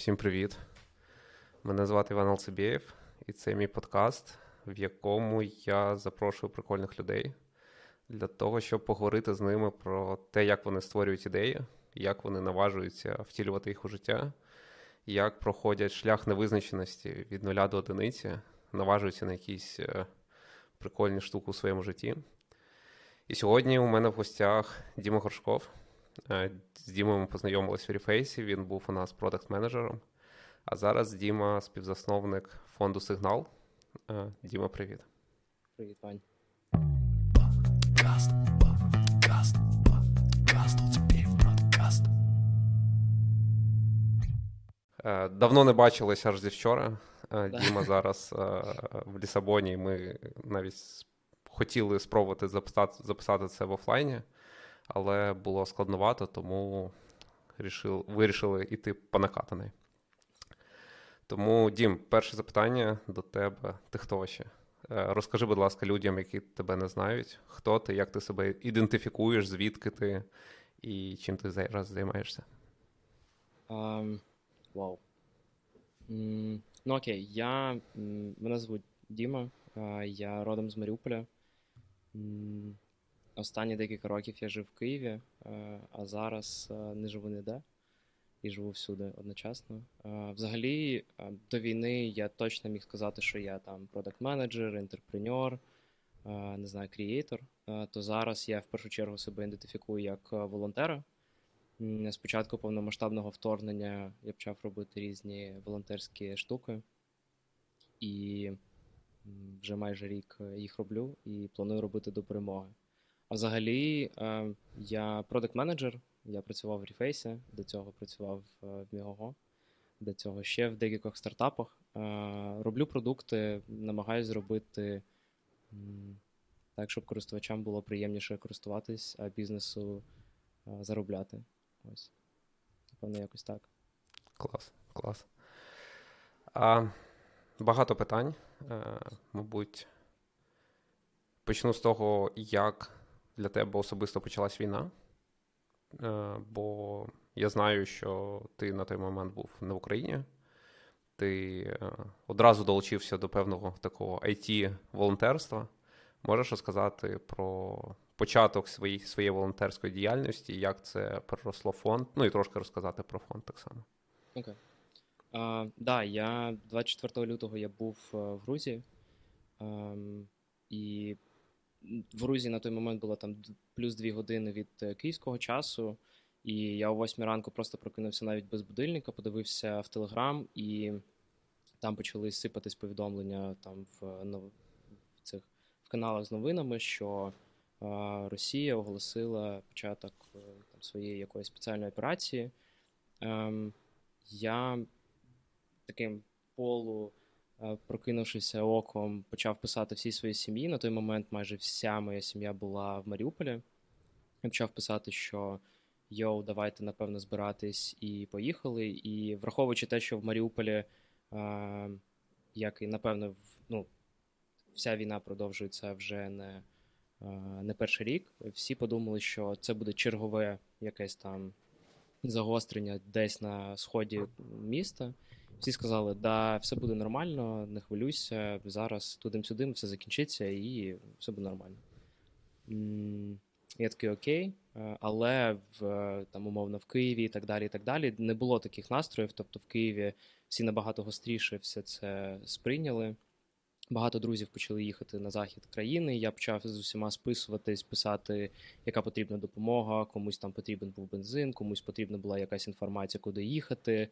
Всім привіт. Мене звати Іван Алцебєєв, і це мій подкаст, в якому я запрошую прикольних людей для того, щоб поговорити з ними про те, як вони створюють ідеї, як вони наважуються втілювати їх у життя, як проходять шлях невизначеності від нуля до одиниці, наважуються на якісь е, прикольні штуки у своєму житті. І сьогодні у мене в гостях Діма Горшков. З Дімою ми познайомились в Ріфейсі, він був у нас продакт-менеджером. А зараз Діма співзасновник фонду Сигнал. Діма, привіт. Привіт, Вань. Подкаст, подкаст, подкаст, подкаст. Давно не бачились аж зі вчора. Діма зараз в Лісабоні. і Ми навіть хотіли спробувати записати, записати це в офлайні, але було складновато, тому рішив, вирішили йти по накатаний. Тому, Дім, перше запитання до тебе. Ти хто ще? Е, Розкажи, будь ласка, людям, які тебе не знають, хто ти, як ти себе ідентифікуєш, звідки ти і чим ти зараз займаєшся. Ам, вау. Ну окей, я. Мене звуть Діма, я родом з Маріуполя. Останні декілька років я жив в Києві, а, а зараз не живу ніде і живу всюди одночасно. Взагалі, до війни я точно міг сказати, що я там продакт-менеджер, інтерпренер, не знаю, крієйтор. То зараз я в першу чергу себе ідентифікую як волонтера. Спочатку повномасштабного вторгнення я почав робити різні волонтерські штуки, і вже майже рік е, їх роблю і планую робити до перемоги. А взагалі, е, я продакт-менеджер, я працював в Ріфейсі, до цього працював е, в Мігого, до цього ще в декількох стартапах. Е, Роблю продукти, намагаюся зробити так, щоб користувачам було приємніше користуватись, а бізнесу заробляти. Ось. Напевно, якось так. Клас, клас. А, багато питань. Мабуть, почну з того, як для тебе особисто почалась війна. Е, бо я знаю, що ти на той момент був в Україні. Ти е, одразу долучився до певного такого IT-волонтерства. Можеш розказати про початок своєї, своєї волонтерської діяльності, як це переросло фонд, ну і трошки розказати про фонд так само. Окей. А, да, я 24 лютого я був е, в Грузії. Ем, і в Грузії на той момент було там плюс 2 години від е, київського часу. І я о 8 ранку просто прокинувся навіть без будильника, подивився в Телеграм, і там почали сипатись повідомлення там в, е, нов... цих в каналах з новинами, що е, Росія оголосила початок е, там, своєї якоїсь спеціальної операції. Ем, я таким полу, е, прокинувшися оком, почав писати всій своїй сім'ї. На той момент майже вся моя сім'я була в Маріуполі. Я почав писати, що йоу, давайте, напевно, збиратись і поїхали. І враховуючи те, що в Маріуполі, е, як і напевно, ну, вся війна продовжується вже не, е, не перший рік, всі подумали, що це буде чергове якесь там загострення десь на сході міста. Всі сказали, да, все буде нормально, не хвилюйся, зараз тудим-сюдим все закінчиться і все буде нормально. Я такий окей, е, але в е, там умовно в Києві і так далі, і так далі не було таких настроїв. Тобто в Києві всі набагато гостріше все це сприйняли. Багато друзів почали їхати на захід країни. Я почав з усіма списуватись, писати, яка потрібна допомога, комусь там потрібен був бензин, комусь потрібна була якась інформація, куди їхати.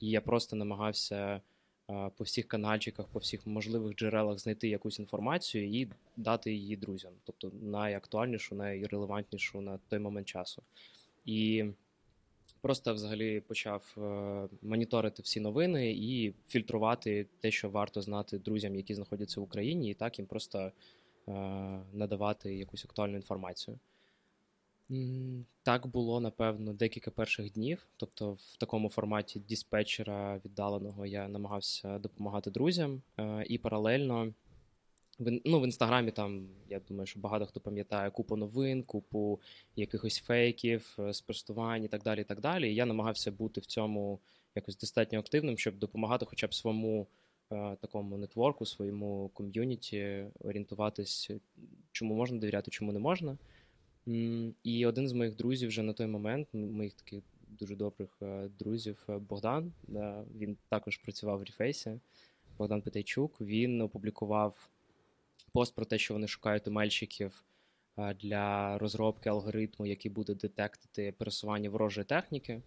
І я просто намагався по всіх канальчиках, по всіх можливих джерелах знайти якусь інформацію і дати її друзям, тобто найактуальнішу, найрелевантнішу на той момент часу. І просто взагалі почав е, моніторити всі новини і фільтрувати те, що варто знати друзям, які знаходяться в Україні, і так їм просто е, надавати якусь актуальну інформацію. Так було, напевно, декілька перших днів. Тобто, в такому форматі диспетчера віддаленого я намагався допомагати друзям. Е, І паралельно в, ну, в інстаграмі там, я думаю, що багато хто пам'ятає купу новин, купу якихось фейків, е, спростувань і так далі. І так далі. І я намагався бути в цьому якось достатньо активним, щоб допомагати хоча б своєму е, такому нетворку, своєму ком'юніті, орієнтуватись, чому можна довіряти, чому не можна. І один з моїх друзів вже на той момент, моїх таких дуже добрих е, друзів, е, Богдан, він також працював в Ріфейсі. Богдан Петейчук, він опублікував пост про те, що вони шукають емельщиків е, для розробки алгоритму, який буде детектити пересування ворожої техніки.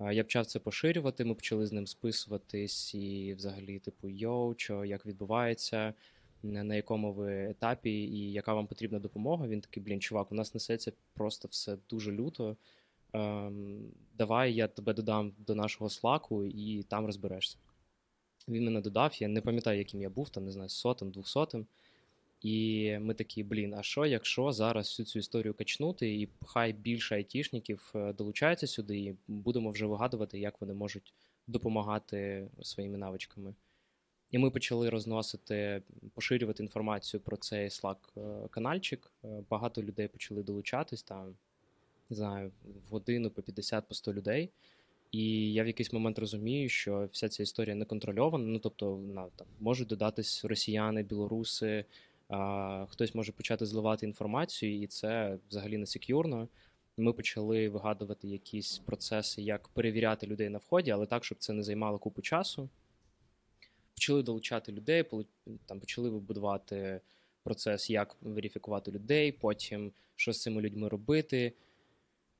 Е, Я почав це поширювати, ми почали з ним списуватись і взагалі, типу, йоу, що як відбувається, на якому ви етапі і яка вам потрібна допомога. Він такий, блін, чувак, у нас несеться просто все дуже люто. Ем, давай я тебе додам до нашого слаку і там розберешся. Він мене додав, я не пам'ятаю, яким я був, там, не знаю, сотим, двохсотим. І ми такі, блін, а що, якщо зараз всю цю історію качнути, і хай більше айтішників е, долучаються сюди, і будемо вже вигадувати, як вони можуть допомагати своїми навичками. І ми почали розносити, поширювати інформацію про цей Slack е, канальчик. Е, Багато людей почали долучатись там, не знаю, в годину по 50 по 100 людей. І я в якийсь момент розумію, що вся ця історія не контрольована. Ну тобто, на там можуть додатись росіяни, білоруси, хтось може почати зливати інформацію, і це взагалі не сек'юрно. Ми почали вигадувати якісь процеси, як перевіряти людей на вході, але так, щоб це не займало купу часу. Почали долучати людей, там почали вибудувати процес, як верифікувати людей, потім що з цими людьми робити.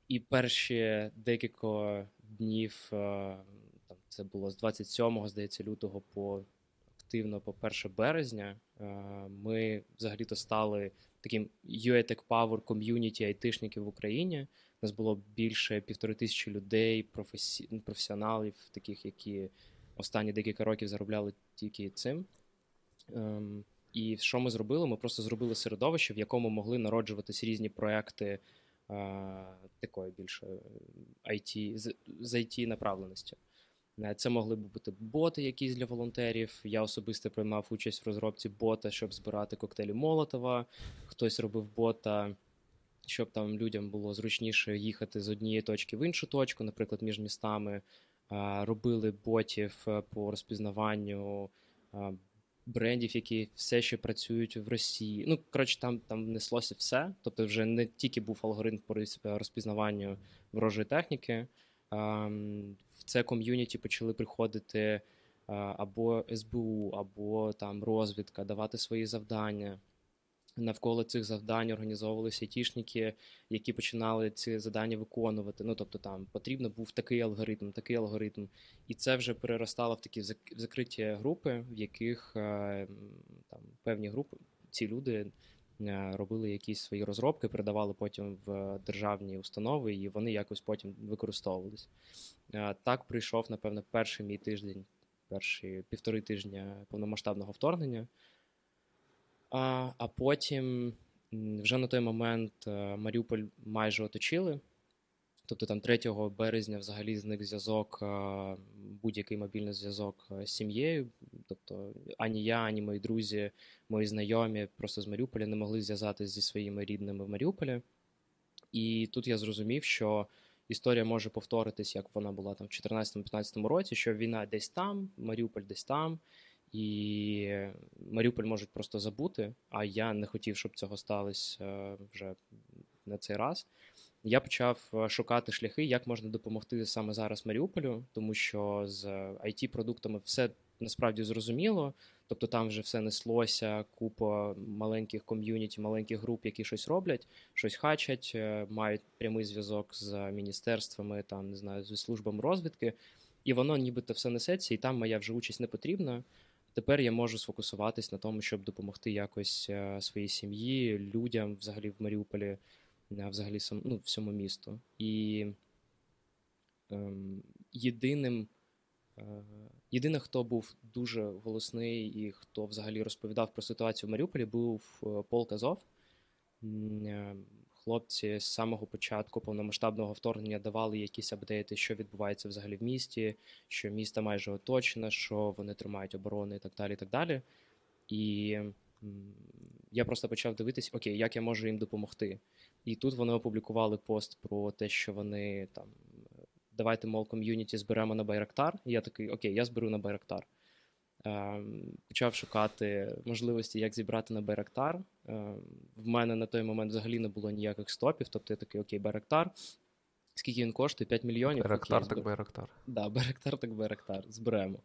І перші декілька днів, е, там це було з 27, здається, лютого по активно по 1 березня, е, ми взагалі-то стали таким UA Tech Power ком'юніті айтишників в Україні. У нас було більше півтори тисячі людей, професі... професіоналів, таких, які останні декілька років заробляли тільки цим. Ем, І що ми зробили? Ми просто зробили середовище, в якому могли народжуватись різні проекти такої більше IT, з, з IT направленістю. Е, Це могли б бути боти якісь для волонтерів. Я особисто приймав участь в розробці бота, щоб збирати коктейлі Молотова. Хтось робив бота, щоб там людям було зручніше їхати з однієї точки в іншу точку, наприклад, між містами. Робили ботів е, по розпізнаванню брендів, які все ще працюють в Росії. Ну, коротше, там, там неслося все. Тобто, вже не тільки був алгоритм по розпізнаванню ворожої техніки. Ам, В це ком'юніті почали приходити або СБУ, або там розвідка, давати свої завдання. Навколо цих завдань організовувалися айтішники, які починали ці завдання виконувати. Ну тобто, там потрібно був такий алгоритм, такий алгоритм, і це вже переростало в такі зак- закриті групи, в яких е, там певні групи, ці люди е, робили якісь свої розробки, передавали потім в державні установи, і вони якось потім використовувались. Е, Так прийшов, напевно, перший мій тиждень, перші півтори тижня повномасштабного вторгнення. А, а потім вже на той момент е, Маріуполь майже оточили. Тобто там 3 березня взагалі зник зв'язок, будь-який мобільний зв'язок з сім'єю. Тобто ані я, ані мої друзі, мої знайомі просто з Маріуполя не могли зв'язатися зі своїми рідними в Маріуполі. І тут я зрозумів, що історія може повторитись, як вона була там в 2014-2015 році, що війна десь там, Маріуполь десь там, і Маріуполь можуть просто забути. А я не хотів, щоб цього сталося е, вже на цей раз. Я почав е, шукати шляхи, як можна допомогти саме зараз Маріуполю, тому що з it продуктами все насправді зрозуміло. Тобто там вже все неслося, купа маленьких ком'юніті, маленьких груп, які щось роблять, щось хачать, е, мають прямий зв'язок з міністерствами, там не знаю, зі службами розвідки, і воно нібито все несеться, і там моя вже участь не потрібна. Тепер я можу сфокусуватись на тому, щоб допомогти якось е, своїй сім'ї, людям взагалі в Маріуполі, взагалі сам, ну, всьому місту. І ем, єдиним, е, єдине, хто був дуже голосний і хто взагалі розповідав про ситуацію в Маріуполі, був е, Пол Казов. Е, Хлопці з самого початку повномасштабного вторгнення давали якісь апдейти, що відбувається взагалі в місті, що місто майже оточене, що вони тримають оборони і так далі. І так далі. І я просто почав дивитись, окей, як я можу їм допомогти. І тут вони опублікували пост про те, що вони там давайте, мол, ком'юніті зберемо на Байрактар. І я такий, окей, я зберу на Байрактар. Ем, почав шукати можливості, як зібрати на Байрактар. Ем, в мене на той момент взагалі не було ніяких стопів. Тобто я такий, окей, Байрактар. Скільки він коштує? 5 мільйонів. Байрактар Окей, так збер- Байрактар. Да, Байрактар так Байрактар, зберемо.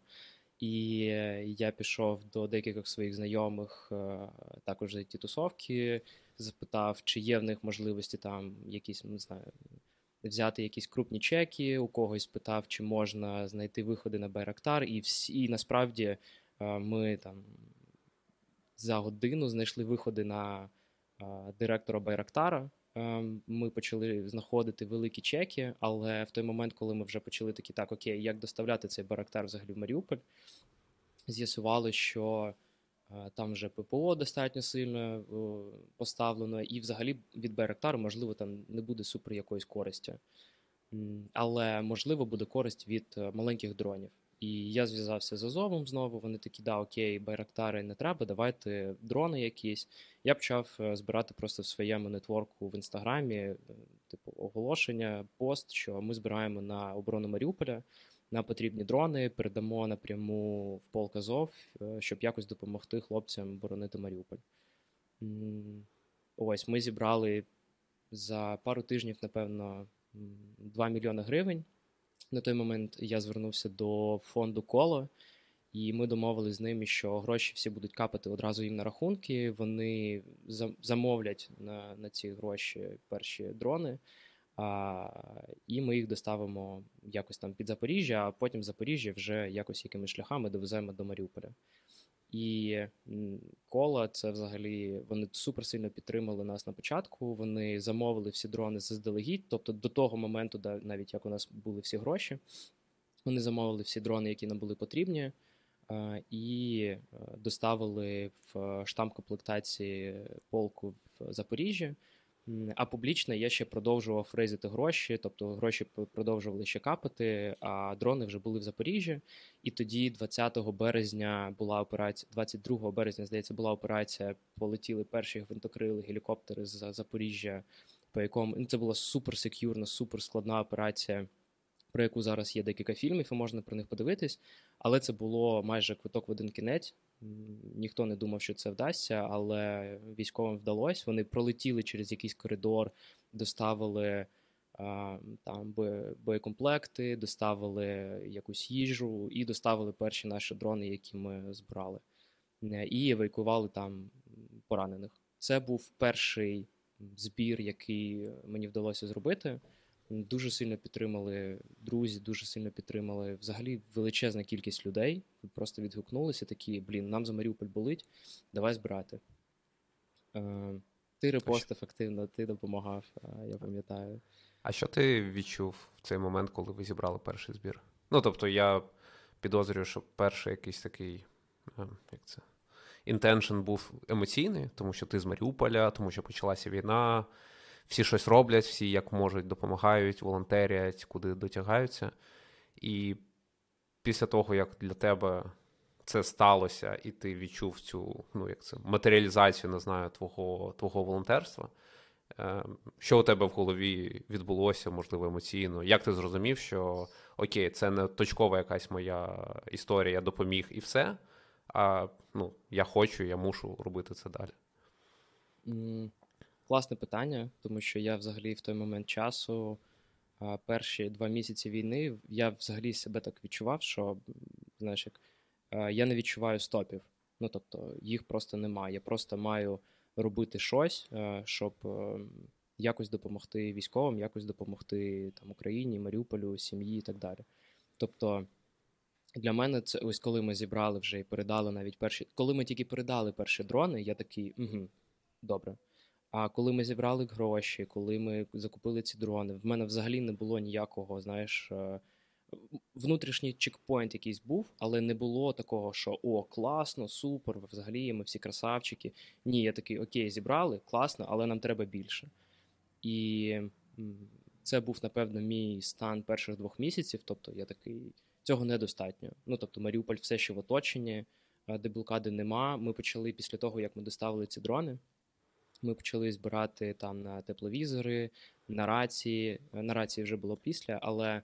І я пішов до деяких своїх знайомих, е, також за ті тусовки, запитав, чи є в них можливості там якісь, не знаю, взяти якісь крупні чеки, у когось питав, чи можна знайти виходи на Байрактар. І всі, і насправді е, ми там за годину знайшли виходи на е, директора Байрактара. Е, Ми почали знаходити великі чеки, але в той момент, коли ми вже почали такі, так, окей, як доставляти цей Байрактар взагалі в Маріуполь, з'ясували, що там вже ППО достатньо сильно е, поставлено, і взагалі від Байрактару, можливо, там не буде супер якоїсь користі. Але можливо буде користь від е, маленьких дронів. І я зв'язався з Азовом знову. Вони такі, да, окей, байрактари не треба, давайте дрони якісь. Я почав е, збирати просто в своєму нетворку в інстаграмі, е, типу, оголошення, пост, що ми збираємо на оборону Маріуполя на потрібні дрони, передамо напряму в полк Азов, е, щоб якось допомогти хлопцям боронити Маріуполь. Ось ми зібрали за пару тижнів, напевно, 2 мільйони гривень. На той момент я звернувся до фонду Коло, і ми домовились з ними, що гроші всі будуть капати одразу їм на рахунки. Вони замовлять на, на ці гроші перші дрони. І ми їх доставимо якось там під Запоріжжя, а потім Запоріжжя вже якось якимись шляхами довеземо до Маріуполя. І кола це взагалі вони супер сильно підтримали нас на початку. Вони замовили всі дрони заздалегідь. Тобто до того моменту, да, навіть як у нас були всі гроші, вони замовили всі дрони, які нам були потрібні, е, і е, доставили в штамп комплектації полку в Запоріжжі. А публічно я ще продовжував фрезити гроші, тобто гроші продовжували ще капати, а дрони вже були в Запоріжжі. І тоді, 20 березня, була операція, 22 березня, здається, була операція. Полетіли перші гвинтокрили гелікоптери з Запоріжжя, по якому ну, це була супер секюрна, супер складна операція, про яку зараз є декілька фільмів, і можна про них подивитись. Але це було майже квиток в один кінець. Ніхто не думав, що це вдасться, але військовим вдалося. Вони пролетіли через якийсь коридор, доставили а, там боєкомплекти, доставили якусь їжу і доставили перші наші дрони, які ми збирали, Е, і евакуювали там поранених. Це був перший збір, який мені вдалося зробити. Дуже сильно підтримали друзі, дуже сильно підтримали взагалі величезна кількість людей. Просто відгукнулися такі: блін, нам за Маріуполь болить, давай збирати. Е, Ти репостив активно, ти допомагав, е, я пам'ятаю. А що ти відчув в цей момент, коли ви зібрали перший збір? Ну, тобто, я підозрюю, що перший якийсь такий, е, як це, інтеншн був емоційний, тому що ти з Маріуполя, тому що почалася війна, всі щось роблять, всі як можуть допомагають, волонтерять, куди дотягаються. І після того, як для тебе це сталося, і ти відчув цю, ну як це, матеріалізацію, не знаю, твого, твого волонтерства. Е, Що у тебе в голові відбулося, можливо, емоційно? Як ти зрозумів, що окей, це не точкова якась моя історія, я допоміг і все. А ну, я хочу, я мушу робити це далі. Класне питання, тому що я взагалі в той момент часу, перші два місяці війни, я взагалі себе так відчував, що знаєш, як я не відчуваю стопів. Ну тобто їх просто немає. Я просто маю робити щось, щоб якось допомогти військовим, якось допомогти там Україні, Маріуполю, сім'ї і так далі. Тобто. Для мене це ось коли ми зібрали вже і передали навіть перші. Коли ми тільки передали перші дрони, я такий, угу, добре. А коли ми зібрали гроші, коли ми закупили ці дрони, в мене взагалі не було ніякого, знаєш, е, внутрішній чекпоінт якийсь був, але не було такого, що о, класно, супер, взагалі ми всі красавчики. Ні, я такий, окей, зібрали, класно, але нам треба більше. І це був, напевно, мій стан перших двох місяців. Тобто я такий, цього недостатньо. Ну тобто, Маріуполь все ще в оточенні, е, деблокади нема. Ми почали після того, як ми доставили ці дрони. Ми почали збирати там на тепловізори, на рації. На рації вже було після, але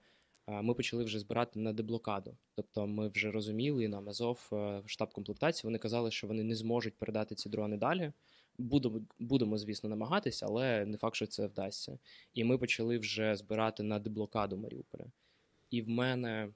е, ми почали вже збирати на деблокаду. Тобто ми вже розуміли, нам Азов, е, штаб комплектації, вони казали, що вони не зможуть передати ці дрони далі. Будемо, будемо, звісно, намагатися, але не факт, що це вдасться. І ми почали вже збирати на деблокаду Маріуполя. І в мене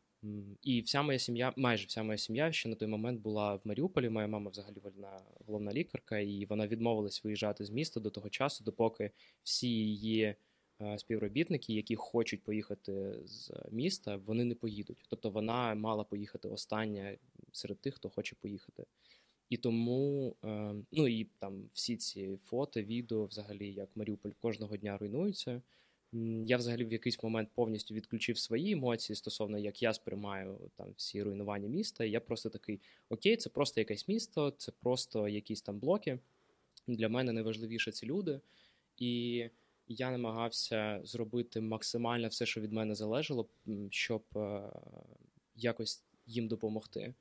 і вся моя сім'я, майже вся моя сім'я ще на той момент була в Маріуполі. Моя мама взагалі вольна головна лікарка, і вона відмовилась виїжджати з міста до того часу, допоки всі її е, співробітники, які хочуть поїхати з міста, вони не поїдуть. Тобто вона мала поїхати остання серед тих, хто хоче поїхати. І тому, е, ну і там всі ці фото, відео, взагалі, як Маріуполь кожного дня руйнується. Я взагалі в якийсь момент повністю відключив свої емоції стосовно як я сприймаю там всі руйнування міста. Я просто такий: окей, це просто якесь місто, це просто якісь там блоки. Для мене найважливіше ці люди. І я намагався зробити максимально все, що від мене залежало, щоб е, якось їм допомогти.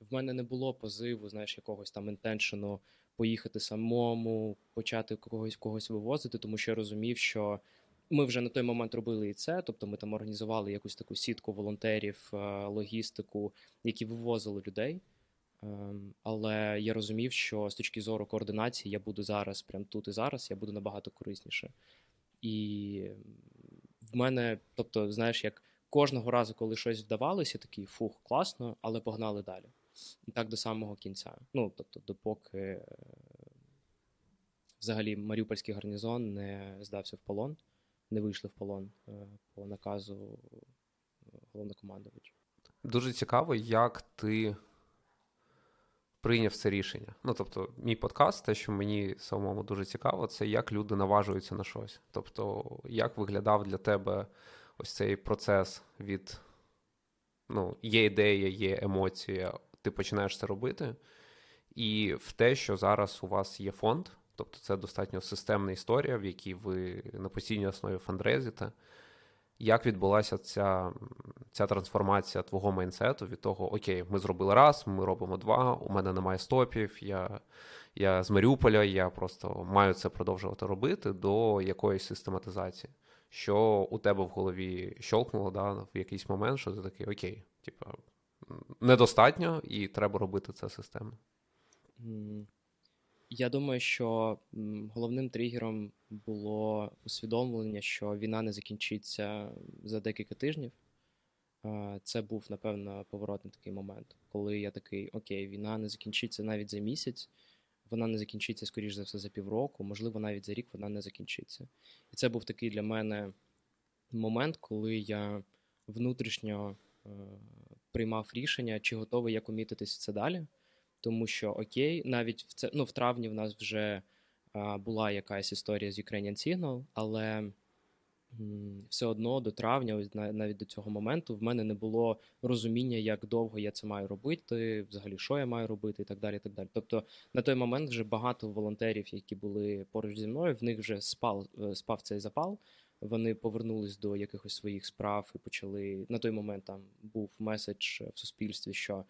В мене не було позиву, знаєш, якогось там інтеншену поїхати самому, почати когось когось вивозити, тому що я розумів, що ми вже на той момент робили і це. Тобто ми там організували якусь таку сітку волонтерів, е, логістику, які вивозили людей. Ем, Але я розумів, що з точки зору координації я буду зараз, прям тут і зараз, я буду набагато корисніше. І в мене, тобто, знаєш, як кожного разу, коли щось вдавалося, такий фух, класно, але погнали далі. І так до самого кінця. Ну, тобто, допоки е, взагалі Маріупольський гарнізон не здався в полон, не вийшли в полон е, по наказу е, головнокомандувача. Дуже цікаво, як ти прийняв це рішення. Ну, тобто, мій подкаст, те, що мені самому дуже цікаво, це як люди наважуються на щось. Тобто, як виглядав для тебе ось цей процес від ну, є ідея, є емоція, ти починаєш це робити, і в те, що зараз у вас є фонд, тобто це достатньо системна історія, в якій ви на постійній основі фандрезите. Як відбулася ця, ця трансформація твого майнсету від того, окей, ми зробили раз, ми робимо два, у мене немає стопів, я, я з Маріуполя, я просто маю це продовжувати робити до якоїсь систематизації. Що у тебе в голові щолкнуло да, в якийсь момент, що ти такий, окей, типа, недостатньо, і треба робити це системно. Я думаю, що головним тригером було усвідомлення, що війна не закінчиться за декілька тижнів. Е, Це був, напевно, поворотний такий момент, коли я такий: окей, війна не закінчиться навіть за місяць, вона не закінчиться, скоріш за все, за півроку, можливо, навіть за рік вона не закінчиться. І це був такий для мене момент, коли я внутрішньо е, приймав рішення, чи готовий я комітитись це далі. Тому що окей, навіть в це ну в травні в нас вже а, була якась історія з Ukrainian Signal, але м, все одно до травня, ось на- навіть до цього моменту, в мене не було розуміння, як довго я це маю робити, взагалі що я маю робити, і так далі. І так далі. Тобто на той момент вже багато волонтерів, які були поруч зі мною, в них вже спав, е, спав цей запал. Вони повернулись до якихось своїх справ і почали на той момент. Там був меседж в суспільстві, що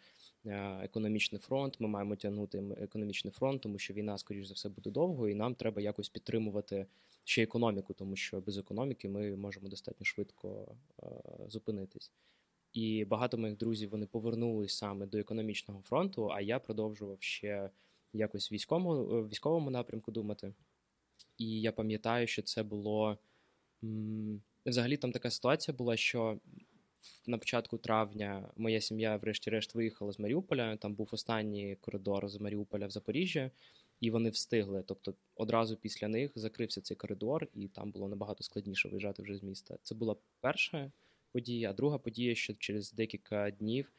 е, економічний фронт. Ми маємо тягнути економічний фронт, тому що війна, скоріш за все, буде довго, і нам треба якось підтримувати ще економіку, тому що без економіки ми можемо достатньо швидко е, зупинитись. І багато моїх друзів вони повернулись саме до економічного фронту, а я продовжував ще якось військовому, військовому напрямку думати. І я пам'ятаю, що це було. Взагалі там така ситуація була, що на початку травня моя сім'я, врешті-решт, виїхала з Маріуполя. Там був останній коридор з Маріуполя в Запоріжжя, і вони встигли. Тобто, одразу після них закрився цей коридор, і там було набагато складніше виїжджати вже з міста. Це була перша подія. А друга подія, що через декілька днів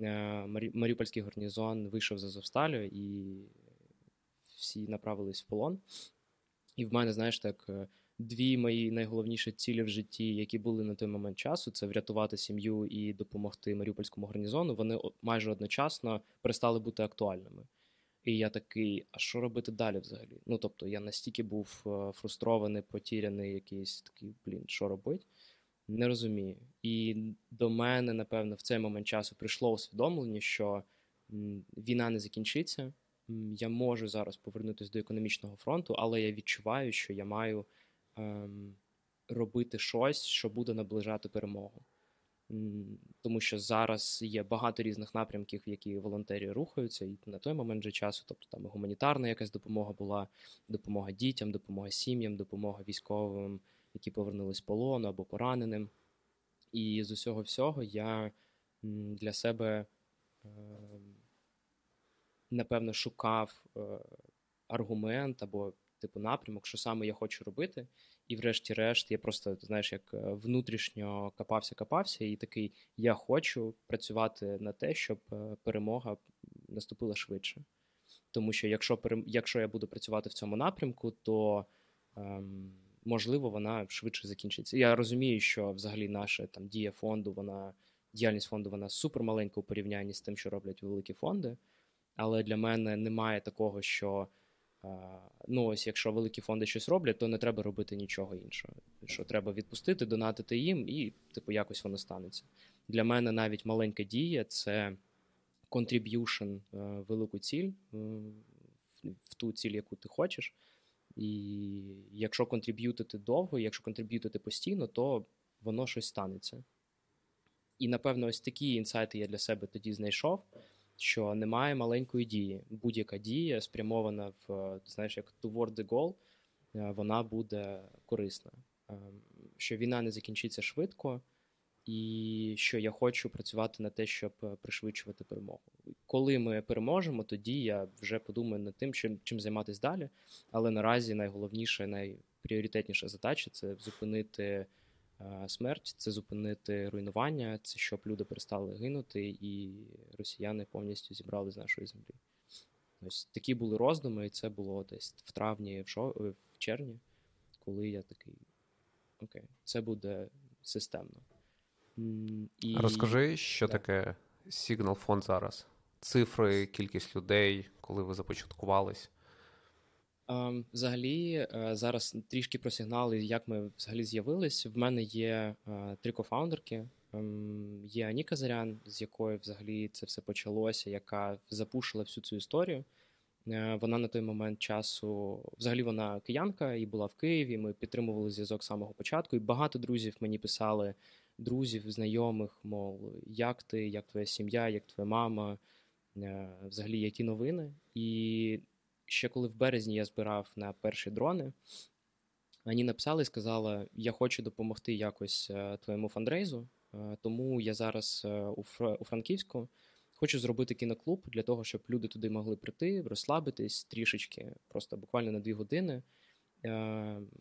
е, Маріупольський гарнізон вийшов з Азовсталю, і всі направились в полон. І в мене, знаєш, так. Дві мої найголовніші цілі в житті, які були на той момент часу, це врятувати сім'ю і допомогти Маріупольському гарнізону. Вони майже одночасно перестали бути актуальними. І я такий, а що робити далі взагалі? Ну тобто, я настільки був е, фрустрований, потіряний, якийсь такий, блін, що робити? Не розумію. І до мене, напевно, в цей момент часу прийшло усвідомлення, що війна не закінчиться. Я можу зараз повернутися до економічного фронту, але я відчуваю, що я маю робити щось, що буде наближати перемогу. Тому що зараз є багато різних напрямків, в які волонтери рухаються, і на той момент же часу, тобто там гуманітарна якась допомога була, допомога дітям, допомога сім'ям, допомога військовим, які повернулись з полону або пораненим. І з усього всього я для себе е, напевно шукав е, аргумент або типу напрямок, що саме я хочу робити. І врешті-решт, я просто, знаєш, як е, внутрішньо копався, копався, і такий: я хочу працювати на те, щоб е, перемога наступила швидше. Тому що якщо якщо я буду працювати в цьому напрямку, то ем, можливо вона швидше закінчиться. Я розумію, що взагалі наша там дія фонду, вона діяльність фонду вона супермаленька у порівнянні з тим, що роблять великі фонди. Але для мене немає такого, що ну ось якщо великі фонди щось роблять, то не треба робити нічого іншого. Що треба відпустити, донатити їм, і типу якось воно станеться. Для мене навіть маленька дія це contribution е, велику ціль, е, в ту ціль, яку ти хочеш. І якщо контриб'ютити довго, якщо контриб'ютити постійно, то воно щось станеться. І напевно, ось такі інсайти я для себе тоді знайшов, що немає маленької дії. Будь-яка дія спрямована в е, знаєш, як toward the goal, е, вона буде корисна. Ем, Що війна не закінчиться швидко, і що я хочу працювати на те, щоб е, пришвидшувати перемогу. Коли ми переможемо, тоді я вже подумаю над тим, чим, чим займатися далі. Але наразі найголовніша, найпріоритетніша задача це зупинити е, смерть, це зупинити руйнування, це щоб люди перестали гинути, і росіяни повністю зібрали з нашої землі. Ось такі були роздуми, і це було десь в травні, в, жов... е, в червні, коли я такий: окей, це буде системно. І... Розкажи, що Да. таке Signal фонд зараз? Цифри, кількість людей, коли ви започаткувались. Ем, Взагалі, е, зараз трішки про сигнали, як ми взагалі з'явились. В мене є е, три кофаундерки. Ем, Є Аніка Зарян, з якою взагалі це все почалося, яка запушила всю цю історію. Е, Вона на той момент часу, взагалі, вона киянка і була в Києві. Ми підтримували зв'язок з самого початку. І багато друзів мені писали, друзів, знайомих, мов, як ти, як твоя сім'я, як твоя мама, взагалі, які новини. І ще коли в березні я збирав на перші дрони, мені написали і сказали: я хочу допомогти якось е, твоєму фандрейзу, е, тому я зараз е, у, Франківську хочу зробити кіноклуб для того, щоб люди туди могли прийти, розслабитись трішечки, просто буквально на дві години.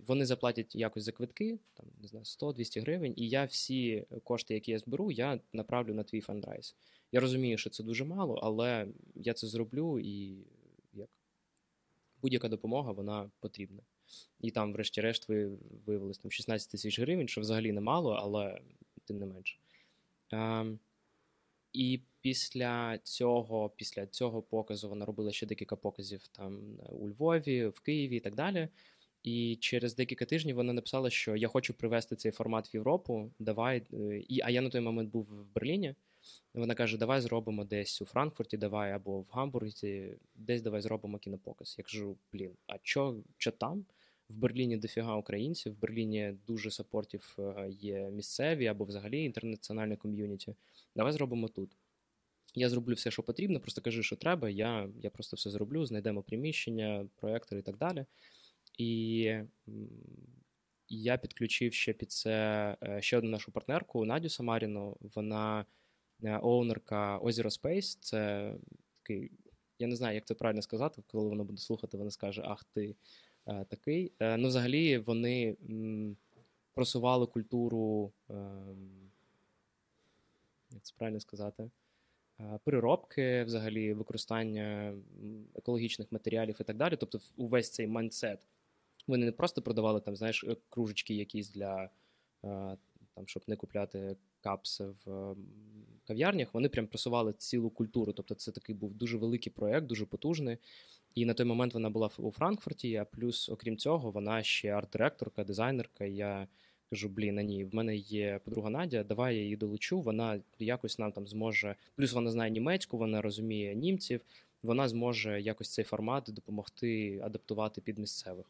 Вони заплатять якось за квитки, там не знаю, 100-200 гривень, і я всі кошти, які я зберу, я направлю на твій фандрайз. Я розумію, що це дуже мало, але я це зроблю і будь-яка допомога вона потрібна. І там, врешті-решт, ви виявилось там 16 тисяч гривень, що взагалі немало, але тим не менше. Ем, і після цього, після цього показу вона робила ще декілька показів там у Львові, в Києві і так далі. І через декілька тижнів вона написала, що я хочу привести цей формат в Європу. Давай. е, І, а я на той момент був в Берліні. Вона каже: давай зробимо десь у Франкфурті, давай або в Гамбурзі, десь давай зробимо кінопоказ. Я кажу, блін, а що, що там? В Берліні дофіга українців, в Берліні дуже сапортів е, є місцеві або взагалі інтернаціональне ком'юніті. Давай зробимо тут. Я зроблю все, що потрібно, просто кажи, що треба. Я, я просто все зроблю, знайдемо приміщення, проектори і так далі. І м, я підключив ще під це е, ще одну нашу партнерку Надю Самаріну. Вона оунерка Озеро Space. Це такий, я не знаю, як це правильно сказати, коли вона буде слухати, вона скаже: Ах, ти е, такий. Е, Ну, взагалі, вони просували культуру, ем, як це правильно сказати, е, переробки, взагалі, використання екологічних матеріалів і так далі. Тобто, увесь цей майндсет. Вони не просто продавали там, знаєш, кружечки якісь для там, щоб не купляти капси в ем, кав'ярнях. Вони прям просували цілу культуру. Тобто, це такий був дуже великий проєкт, дуже потужний. І на той момент вона була у Франкфурті. А плюс, окрім цього, вона ще арт-директорка, дизайнерка. Я кажу: блін, а ні, в мене є подруга Надя, давай я її долучу. Вона якось нам там зможе. Плюс вона знає німецьку, вона розуміє німців. Вона зможе якось цей формат допомогти адаптувати під місцевих.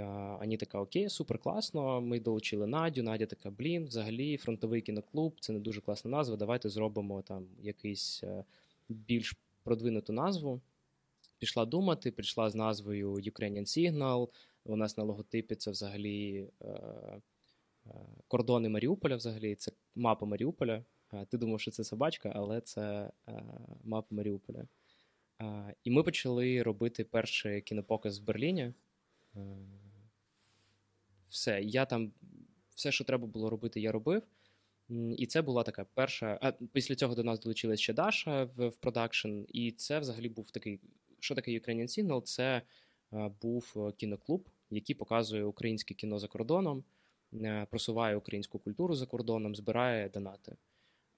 Ані така, окей, супер класно. Ми долучили Надю. Надя така, блін, взагалі, фронтовий кіноклуб, це не дуже класна назва. Давайте зробимо там якийсь е, більш продвинуту назву. Пішла думати, прийшла з назвою Ukrainian Signal. У нас на логотипі це взагалі е, е, кордони Маріуполя, взагалі, це мапа Маріуполя. Ти думав, що це собачка, але це мапа Маріуполя. І ми почали робити перший кінопоказ в Берліні. Все, я там все, що треба було робити, я робив. І це була така перша. А після цього до нас долучилась ще Даша в, в продакшн, і це взагалі був такий. Що таке Ukrainian Signal? Це е, був е, кіноклуб, який показує українське кіно за кордоном, е, просуває українську культуру за кордоном, збирає донати.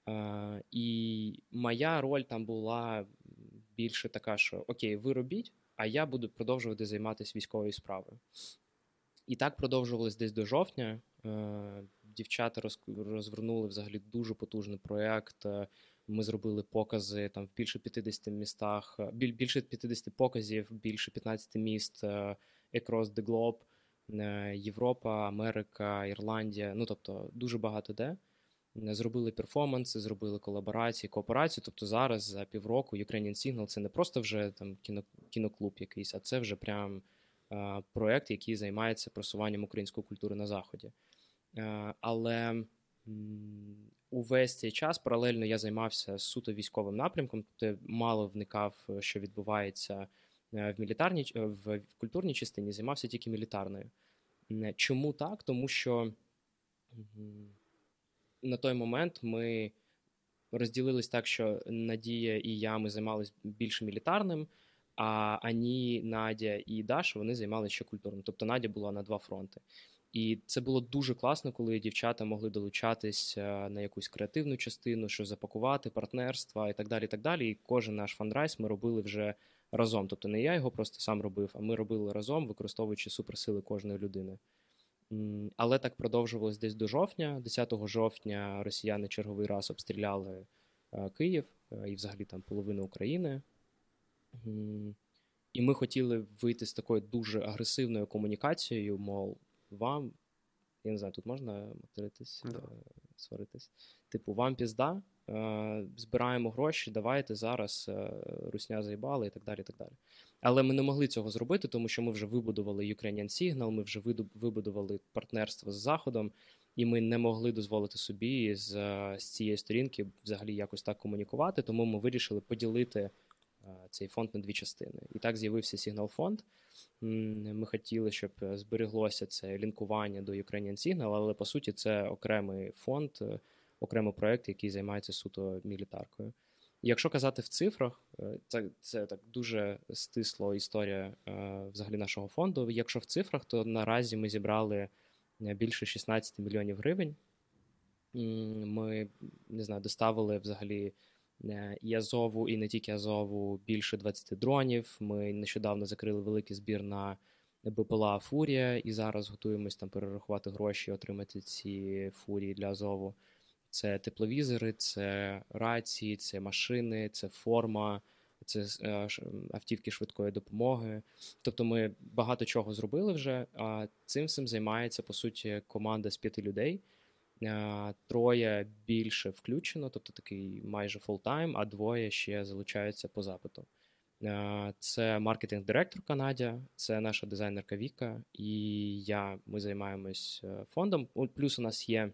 Е, І моя роль там була більше така, що окей, ви робіть, а я буду продовжувати займатися військовою справою. І так продовжувалось десь до жовтня. Е, Дівчата роз- розвернули взагалі дуже потужний проєкт. Е, Ми зробили покази там в більше 50 містах, е, більше 50 показів, більше 15 міст across the globe. Європа, Америка, Ірландія. Ну тобто дуже багато де. Зробили перформанси, зробили колаборації, кооперацію. Тобто зараз за півроку Ukrainian Signal це не просто вже там кіно, кіноклуб якийсь, а це вже прям е, проект, який займається просуванням української культури на заході. Е, Але увесь цей час паралельно я займався суто військовим напрямком, тобто мало вникав, е, що відбувається в мілітарній в культурній частині, займався тільки мілітарною. Чому так? Тому що на той момент ми розділились так, що Надія і я ми займалися більше мілітарним, а Ані, Надя і Даша вони займалися ще культурним. Тобто Надя була на два фронти. І це було дуже класно, коли дівчата могли долучатись е, на якусь креативну частину, що запакувати, партнерства і так далі. І так далі. І кожен наш фандрайз ми робили вже разом. Тобто не я його просто сам робив, а ми робили разом, використовуючи суперсили кожної людини. Але так продовжувалось десь до жовтня. 10 жовтня росіяни черговий раз обстріляли е, Київ е, і взагалі там половину України. І ми хотіли вийти з такою дуже агресивною комунікацією, мов, вам, я не знаю, тут можна материтись, Да. е, сваритись. Типу, вам пізда, е, збираємо гроші, давайте зараз е, русня заїбали і так далі. і так далі. Але ми не могли цього зробити, тому що ми вже вибудували Ukrainian Signal, ми вже вибудували партнерство з Заходом, і ми не могли дозволити собі з, з цієї сторінки взагалі якось так комунікувати. Тому ми вирішили поділити цей фонд на дві частини. І так з'явився Signal фонд. Ми хотіли, щоб е, збереглося це лінкування до Ukrainian Signal, але по суті це окремий фонд, е, окремий проект, який займається суто мілітаркою. Якщо казати в цифрах, е, це, це так дуже стисло історія е, взагалі нашого фонду. Якщо в цифрах, то наразі ми зібрали е, більше 16 мільйонів гривень. Ми не знаю, доставили взагалі е, і Азову, і не тільки Азову більше 20 дронів. Ми нещодавно закрили великий збір на БПЛА Фурія, і зараз готуємось там перерахувати гроші, отримати ці фурії для Азову. Це тепловізори, це рації, це машини, це форма, це е, автівки швидкої допомоги. Тобто ми багато чого зробили вже. А цим всім займається по суті команда з п'яти людей. Троє більше включено, тобто такий майже full-time, а двоє ще залучаються по запиту. Це маркетинг-директорка Надя, це наша дизайнерка Віка, і я. Ми займаємось е, фондом. Плюс у нас є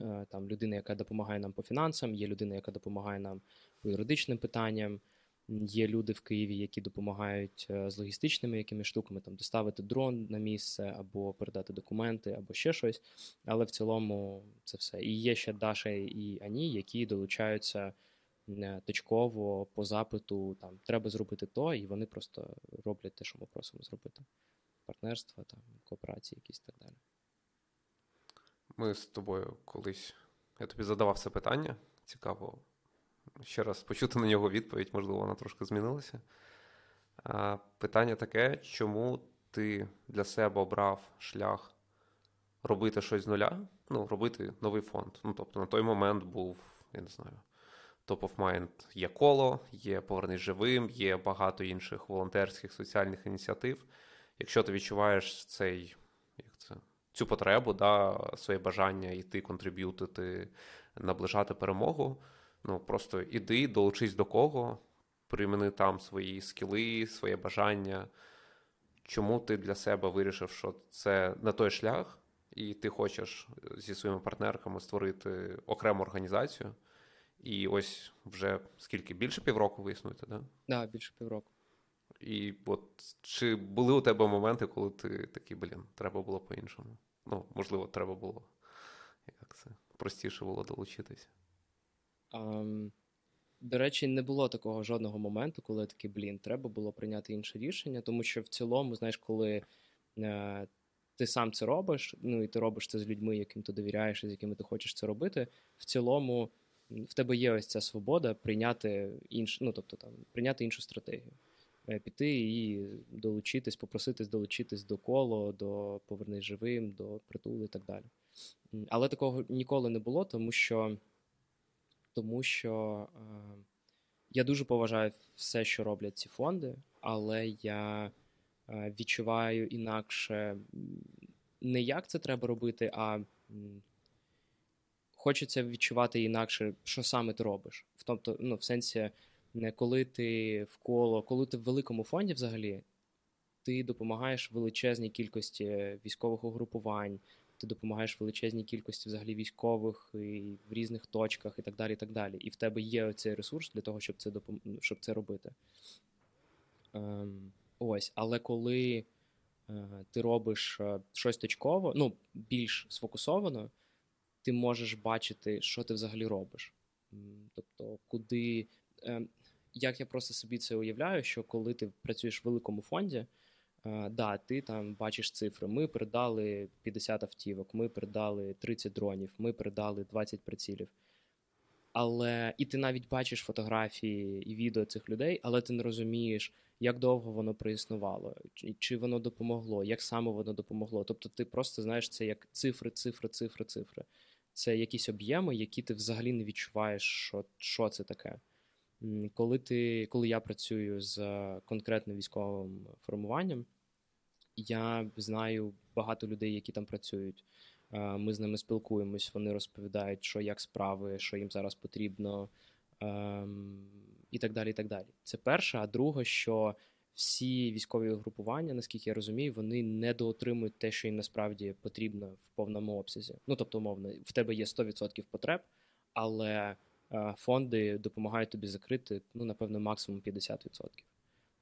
е, там людина, яка допомагає нам по фінансам, є людина, яка допомагає нам по юридичним питанням. Є люди в Києві, які допомагають е, з логістичними якимись штуками, там доставити дрон на місце, або передати документи, або ще щось. Але в цілому це все. І є ще Даша і Ані, які долучаються е, точково по запиту. Там треба зробити то, і вони просто роблять те, що ми просимо зробити. Партнерства, там кооперації, якісь так далі. Ми з тобою колись. Я тобі задавав це питання. Цікаво ще раз почути на нього відповідь, можливо, вона трошки змінилася. Питання таке: чому ти для себе обрав шлях робити щось з нуля? Ну, робити новий фонд. Ну, тобто, на той момент був, я не знаю, Top of Mind є коло, є Повернись живим, є багато інших волонтерських соціальних ініціатив. якщо ти відчуваєш цей, як це, цю потребу, да, своє бажання йти, контриб'ютити, наближати перемогу, ну просто іди, долучись до кого, приміни там свої скіли, своє бажання. Чому ти для себе вирішив, що це не той шлях, і ти хочеш зі своїми партнерками створити окрему організацію? І ось вже скільки більше півроку ви існуєте, да? Да, більше півроку. І от чи були у тебе моменти, коли ти такий, блін, треба було по-іншому? Ну, можливо, треба було як це простіше було долучитись. До речі, не було такого жодного моменту, коли я такий, блін, треба було прийняти інше рішення, тому що в цілому, знаєш, коли е, ти сам це робиш, ну і ти робиш це з людьми, яким ти довіряєш з якими ти хочеш це робити, в цілому в тебе є ось ця свобода прийняти інш, ну, тобто, там, прийняти іншу стратегію. Е, піти і долучитись, попроситись долучитись до коло, до повернись живим, до притулу і так далі. Але такого ніколи не було, тому що тому що е, я дуже поважаю все, що роблять ці фонди, але я е, відчуваю інакше не як це треба робити, а хочеться відчувати інакше, що саме ти робиш. В тобто, ну, в сенсі, не коли ти в коло, коли ти в великому фонді взагалі, ти допомагаєш величезній кількості військових угрупувань, ти допомагаєш величезній кількості взагалі військових і в різних точках і так далі. І так далі. І в тебе є цей ресурс для того, щоб це допом... щоб це робити. Ем, Ось, але коли е, ти робиш е, щось точково, ну, більш сфокусовано, ти можеш бачити, що ти взагалі робиш. Тобто, куди. Е, як я просто собі це уявляю, що коли ти працюєш в великому фонді, да, ти там бачиш цифри. Ми передали 50 автівок, ми передали 30 дронів, ми передали 20 прицілів. Але і ти навіть бачиш фотографії і відео цих людей, але ти не розумієш, як довго воно проіснувало, чи, воно допомогло, як саме воно допомогло. Тобто, ти просто знаєш це як цифри, цифри, цифри, цифри. Це якісь об'єми, які ти взагалі не відчуваєш, що що це таке. Коли ти, коли я працюю з конкретним військовим формуванням, я знаю багато людей, які там працюють. Ми з ними спілкуємось, вони розповідають, що як справи, що їм зараз потрібно, і так далі. і так далі. Це перше. А друге, що всі військові угрупування, наскільки я розумію, вони недоотримують те, що їм насправді потрібно в повному обсязі. Ну тобто, умовно, в тебе є 100% потреб, але фонди допомагають тобі закрити, ну, напевно, максимум 50%.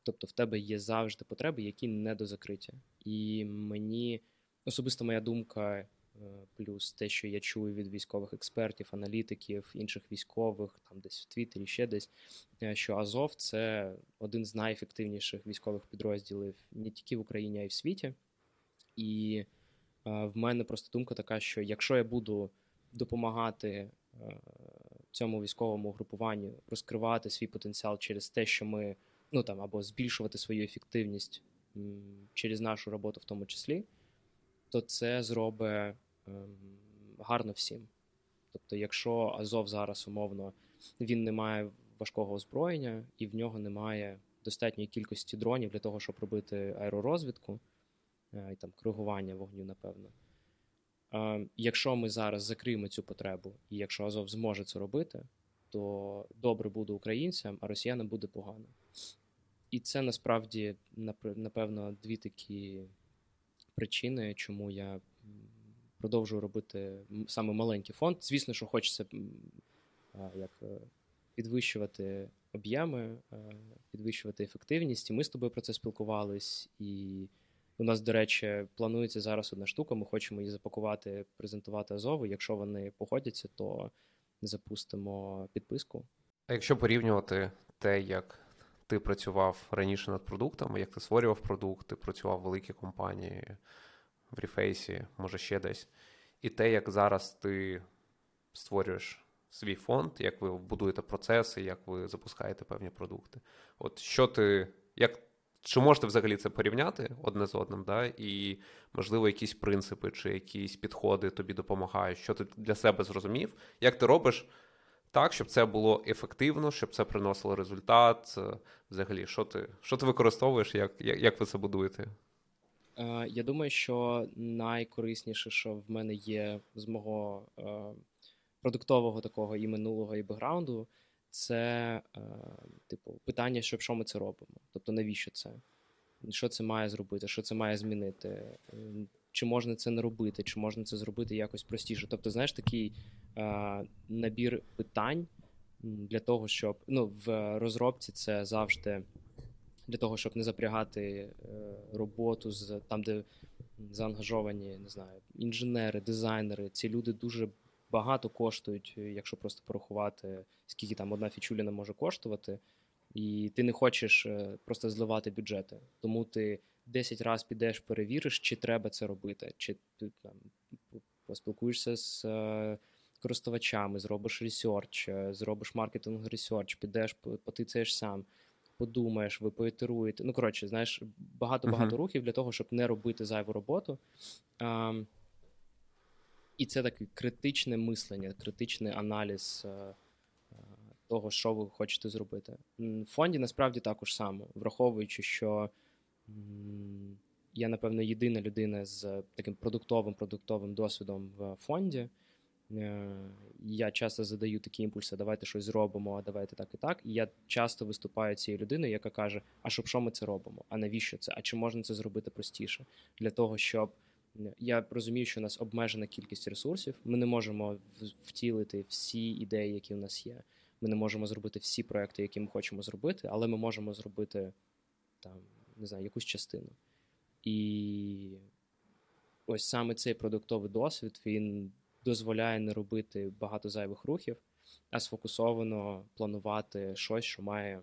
Тобто в тебе є завжди потреби, які не до закриття. І мені особисто моя думка, е, плюс те, що я чую від військових експертів, аналітиків, інших військових, там десь в Твіттері, ще десь, е, що Азов це один з найефективніших військових підрозділів не тільки в Україні, а й в світі. І е, в мене просто думка така, що якщо я буду допомагати цьому військовому групуванню розкривати свій потенціал через те, що ми ну там або збільшувати свою ефективність через нашу роботу, в тому числі, то це зробить ем, гарно всім. Тобто, якщо Азов зараз умовно він не має важкого озброєння і в нього немає достатньої кількості дронів для того, щоб робити аеророзвідку е, і там коригування вогню, напевно. Ем, якщо ми зараз закриємо цю потребу, і якщо Азов зможе це робити, то добре буде українцям, а росіянам буде погано. І це насправді напевно дві такі причини, чому я продовжую робити саме маленький фонд. Звісно, що хочеться як е, підвищувати об'єми, е, підвищувати ефективність. І ми з тобою про це спілкувались. І у нас, до речі, планується зараз одна штука. Ми хочемо її запакувати, презентувати Азову. Якщо вони погодяться, то запустимо підписку. А якщо порівнювати те, як ти працював раніше над продуктами, як ти створював продукт, ти працював в великій компанії в Ріфейсі, може ще десь. І те, як зараз ти створюєш свій фонд, як ви будуєте процеси, як ви запускаєте певні продукти. От що ти, як, чи можете взагалі це порівняти одне з одним, да? і, можливо, якісь принципи чи якісь підходи тобі допомагають, що ти для себе зрозумів, як ти робиш так, щоб це було ефективно, щоб це приносило результат. Взагалі, що ти що ти використовуєш, як як, як ви це будуєте? Е, Я думаю, що найкорисніше, що в мене є з мого е, продуктового такого і минулого, і бекграунду, це е, типу питання, що, що ми це робимо. Тобто, навіщо це? Що це має зробити? Що це має змінити? Чи можна це не робити, чи можна це зробити якось простіше? Тобто, знаєш, такий е, набір питань для того, щоб ну, в розробці це завжди для того, щоб не запрягати е, роботу з там, де заангажовані, не знаю, інженери, дизайнери. Ці люди дуже багато коштують, е, якщо просто порахувати, скільки там одна фічуліна може коштувати, і ти не хочеш е, просто зливати бюджети. Тому ти 10 разів підеш, перевіриш, чи треба це робити, чи ти там поспілкуєшся з. Користувачами, зробиш research, е, зробиш marketing research, підеш, по- потицяєш сам, подумаєш, ви поітеруєте. Ну, коротше, знаєш, багато-багато Мгм. рухів для того, щоб не робити зайву роботу. А, і це таке критичне мислення, критичний аналіз е, е, того, що ви хочете зробити. В фонді насправді також само, враховуючи, що я, напевно, єдина людина з таким продуктовим продуктовим досвідом в фонді. Е, Я часто задаю такі імпульси: давайте щось зробимо, а давайте так і так. І я часто виступаю цією людиною, яка каже: А щоб що ми це робимо? А навіщо це? А чи можна це зробити простіше? Для того, щоб е, я розумію, що у нас обмежена кількість ресурсів. Ми не можемо втілити всі ідеї, які у нас є. Ми не можемо зробити всі проекти, які ми хочемо зробити, але ми можемо зробити там, не знаю, якусь частину. І ось саме цей продуктовий досвід він дозволяє не робити багато зайвих рухів, а сфокусовано планувати щось, що має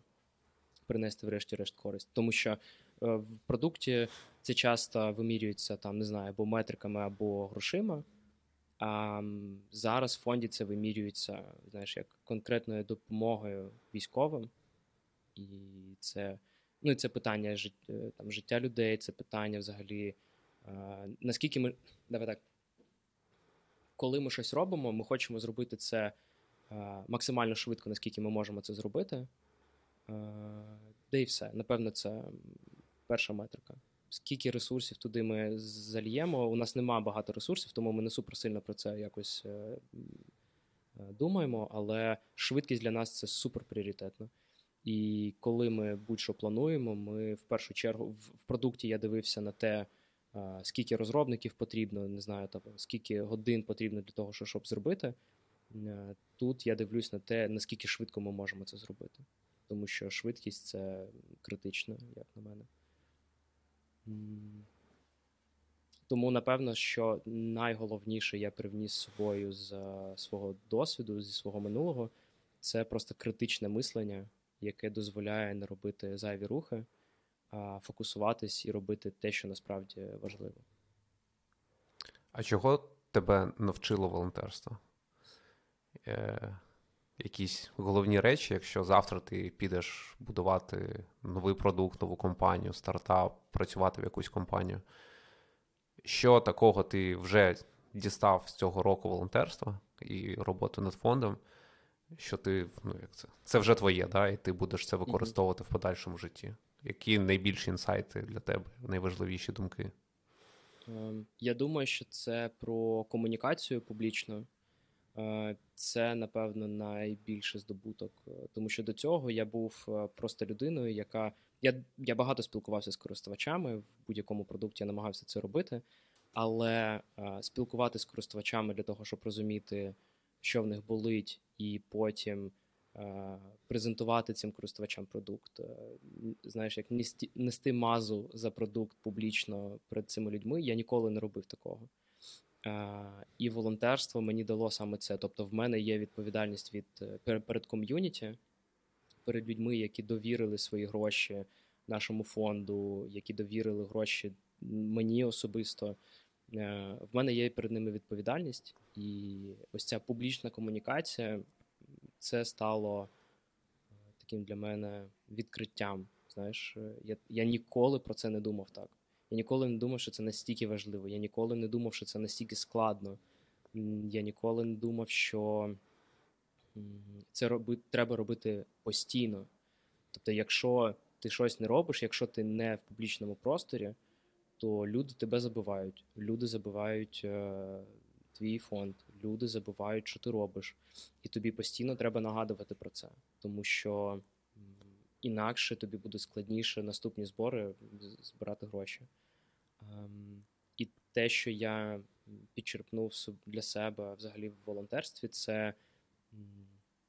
принести врешті-решт користь. Тому що е, в продукті це часто вимірюється там, не знаю, або метриками, або грошима. А зараз в фонді це вимірюється, знаєш, як конкретною допомогою військовим. І це, ну, це питання жит- е, там, життя людей, це питання взагалі. е, наскільки ми. Давай так. Коли ми щось робимо, ми хочемо зробити це е, максимально швидко, наскільки ми можемо це зробити. Де і все. Напевно, це перша метрика. Скільки ресурсів туди ми зальємо? У нас немає багато ресурсів, тому ми не суперсильно про це якось е, е, думаємо, але швидкість для нас це супер пріоритетно. І коли ми будь-що плануємо, ми в першу чергу в, продукті я дивився на те, скільки розробників потрібно, не знаю, там, скільки годин потрібно для того, щоб зробити. Е, Тут я дивлюсь на те, наскільки швидко ми можемо це зробити. Тому що швидкість це критично, як на мене. Тому, напевно, що найголовніше я привніс з собою з е, свого досвіду, зі свого минулого, це просто критичне мислення, яке дозволяє не робити зайві рухи, фокусуватись і робити те, що насправді важливо. А чого тебе навчило волонтерство? Е, якісь головні речі, якщо завтра ти підеш будувати новий продукт, нову компанію, стартап, працювати в якусь компанію. Що такого ти вже дістав з цього року волонтерства і роботи над фондом, що ти, ну як це, це вже твоє, да, і ти будеш це використовувати в подальшому житті? Які найбільші інсайти для тебе, найважливіші думки? Ем, Я думаю, що це про комунікацію публічну. Е, Це, напевно, найбільший здобуток. Е, Тому що до цього я був е, просто людиною, яка. Я, я багато спілкувався з користувачами в будь-якому продукті я намагався це робити. Але спілкуватися з користувачами для того, щоб розуміти, що в них болить, і потім презентувати цим користувачам продукт. е, Знаєш, як нести, мазу за продукт публічно перед цими людьми, я ніколи не робив такого. Е, І волонтерство мені дало саме це. Тобто, в мене є відповідальність від е, перед ком'юніті, перед людьми, які довірили свої гроші нашому фонду, які довірили гроші мені особисто. Е, В мене є перед ними відповідальність, і ось ця публічна комунікація це стало е, таким для мене відкриттям. Знаєш, е, я, я ніколи про це не думав так. Я ніколи не думав, що це настільки важливо. Я ніколи не думав, що це настільки складно. Я ніколи не думав, що це роби, треба робити постійно. Тобто, якщо ти щось не робиш, якщо ти не в публічному просторі, то люди тебе забувають. Люди забувають е, твій фонд, люди забувають, що ти робиш. І тобі постійно треба нагадувати про це, тому що інакше тобі буде складніше наступні збори збирати гроші. Ем, і те, що я підчерпнув для себе взагалі в волонтерстві, це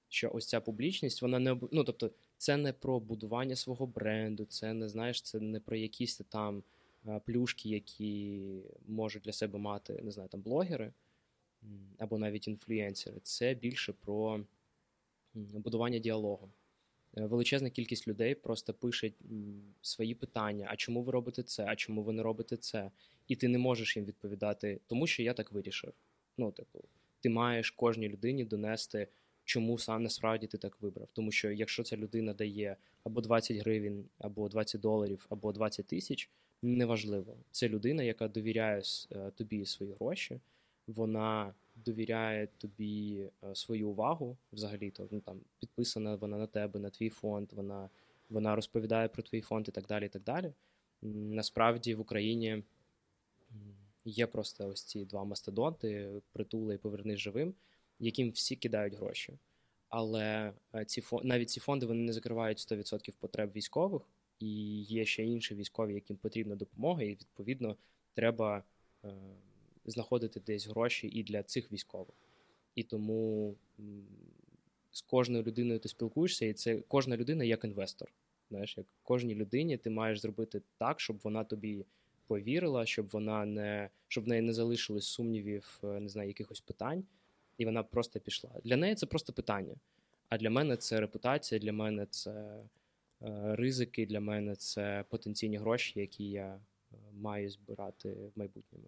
що ось ця публічність, вона не ну, тобто, це не про будування свого бренду, це не знаєш, це не про якісь там е, плюшки, які можуть для себе мати, не знаю, там блогери або навіть інфлюенсери. Це більше про будування діалогу. Е, Величезна кількість людей просто пише свої питання: а чому ви робите це? А чому ви не робите це? І ти не можеш їм відповідати, тому що я так вирішив. Ну, типу, ти маєш кожній людині донести, чому сам насправді ти так вибрав. Тому що якщо ця людина дає або 20 гривень, або 20 доларів, або 20 тисяч, неважливо. Це людина, яка довіряє е, тобі свої гроші, вона довіряє тобі е, свою увагу взагалі, то ну, там підписана вона на тебе, на твій фонд, вона, вона розповідає про твій фонд і так далі. і так далі. Насправді в Україні є просто ось ці два мастодонти: притула і повернись живим, яким всі кидають гроші. Але е, ці навіть ці фонди вони не закривають 100% потреб військових, і є ще інші військові, яким потрібна допомога, і відповідно треба е, знаходити десь гроші і для цих військових. І тому з кожною людиною ти спілкуєшся, і це кожна людина як інвестор. Знаєш, як кожній людині ти маєш зробити так, щоб вона тобі повірила, щоб вона не щоб в неї не залишилось сумнівів, е, не знаю, якихось питань, і вона просто пішла. Для неї це просто питання. А для мене це репутація, для мене це е, ризики, для мене це потенційні гроші, які я е, маю збирати в майбутньому.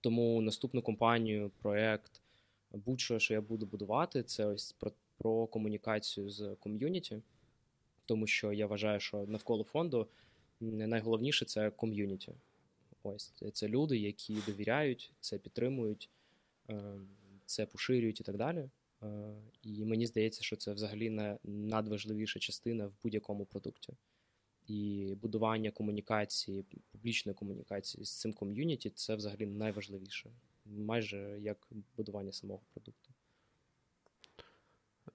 Тому наступну компанію, проект, будь-що, що я буду будувати, це ось про, про комунікацію з ком'юніті, тому що я вважаю, що навколо фонду найголовніше це ком'юніті. Ось це люди, які довіряють, це підтримують, е, це поширюють і так далі. Е, І мені здається, що це взагалі не надважливіша частина в будь-якому продукті. І будування комунікації, публічної комунікації з цим ком'юніті це взагалі найважливіше, майже як будування самого продукту.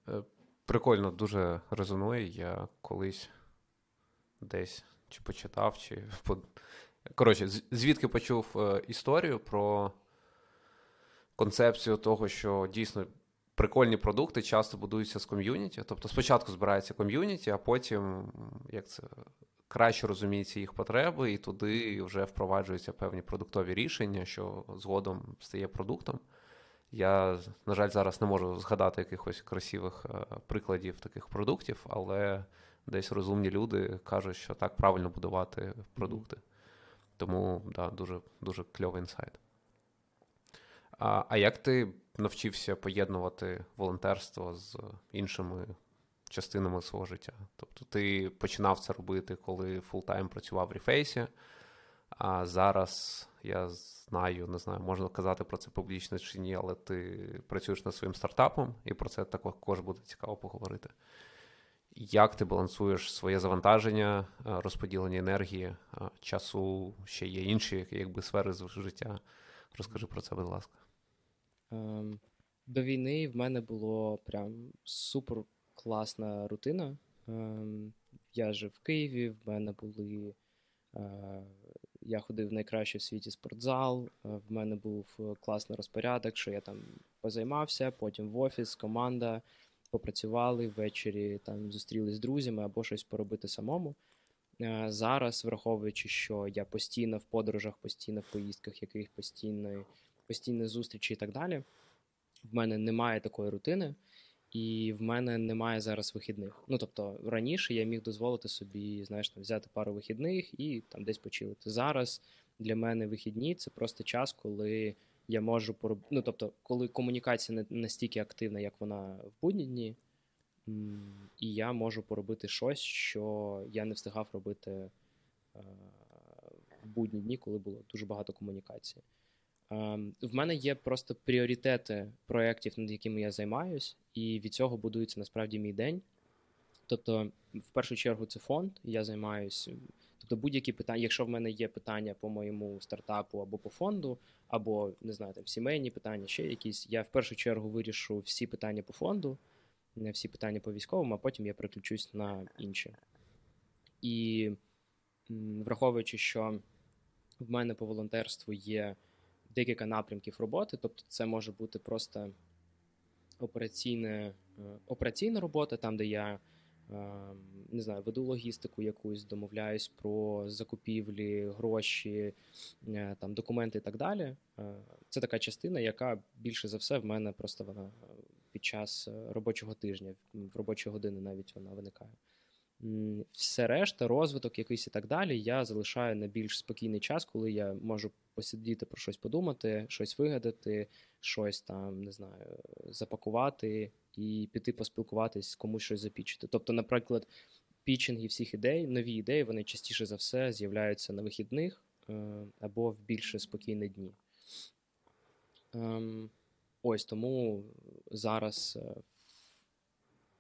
Е, Прикольно, дуже резонує. Я колись десь чи почитав, чи коротше, звідки почув е, історію про концепцію того, що дійсно прикольні продукти часто будуються з ком'юніті. Тобто спочатку збирається ком'юніті, а потім як це краще розуміються їх потреби, і туди вже впроваджуються певні продуктові рішення, що згодом стає продуктом. Я, на жаль, зараз не можу згадати якихось красивих е, прикладів таких продуктів, але десь розумні люди кажуть, що так правильно будувати продукти. Тому да, дуже, дуже кльовий інсайт. А, а як ти навчився поєднувати волонтерство з іншими частинами свого життя? Тобто ти починав це робити, коли full-time працював в Рефейсі, а зараз я знаю, не знаю, можна казати про це публічно чи ні, але ти працюєш над своїм стартапом, і про це також буде цікаво поговорити. Як ти балансуєш своє завантаження, розподілення енергії, часу, ще є інші якби, сфери з- життя? Розкажи про це, будь ласка. Ем, До війни в мене було прям супер класна рутина. Ем, Я жив в Києві, в мене були. е, Я ходив в найкращий в світі спортзал, е, в мене був е, класний розпорядок, що я там позаймався, потім в офіс, команда, попрацювали, ввечері там зустрілись з друзями або щось поробити самому. Зараз, враховуючи, що я постійно в подорожах, постійно в поїздках, яких постійно, постійні зустрічі і так далі, в мене немає такої рутини, і в мене немає зараз вихідних. Ну тобто раніше я міг дозволити собі, знаєш, там, взяти пару вихідних і там десь почилити. Зараз для мене вихідні це просто час, коли я можу пороб... ну, тобто, коли комунікація не настільки активна, як вона в будні дні, і я можу поробити щось, що я не встигав робити е, в будні дні, коли було дуже багато комунікації. Ем, В мене є просто пріоритети проєктів, над якими я займаюсь, і від цього будується насправді мій день. Тобто, в першу чергу, це фонд. Я займаюсь. Тобто, будь-які питання, якщо в мене є питання по моєму стартапу або по фонду, або не знаю, там сімейні питання, ще якісь, я в першу чергу вирішу всі питання по фонду, не всі питання по військовому, а потім я переключусь на інші. І враховуючи, що в мене по волонтерству є декілька напрямків роботи, тобто це може бути просто операційне, е, операційна робота, там, де я е, не знаю, веду логістику якусь, домовляюсь про закупівлі, гроші, е, там, документи і так далі. Це така частина, яка більше за все в мене просто вона під час робочого тижня, в робочі години навіть вона виникає. Все решта, розвиток якийсь і так далі, я залишаю на більш спокійний час, коли я можу посидіти про щось подумати, щось вигадати, щось там, не знаю, запакувати і піти поспілкуватись, комусь щось запічити. Тобто, наприклад, пічинги всіх ідей, нові ідеї, вони частіше за все з'являються на вихідних е, або в більш спокійні дні. Ем, ось тому зараз, е,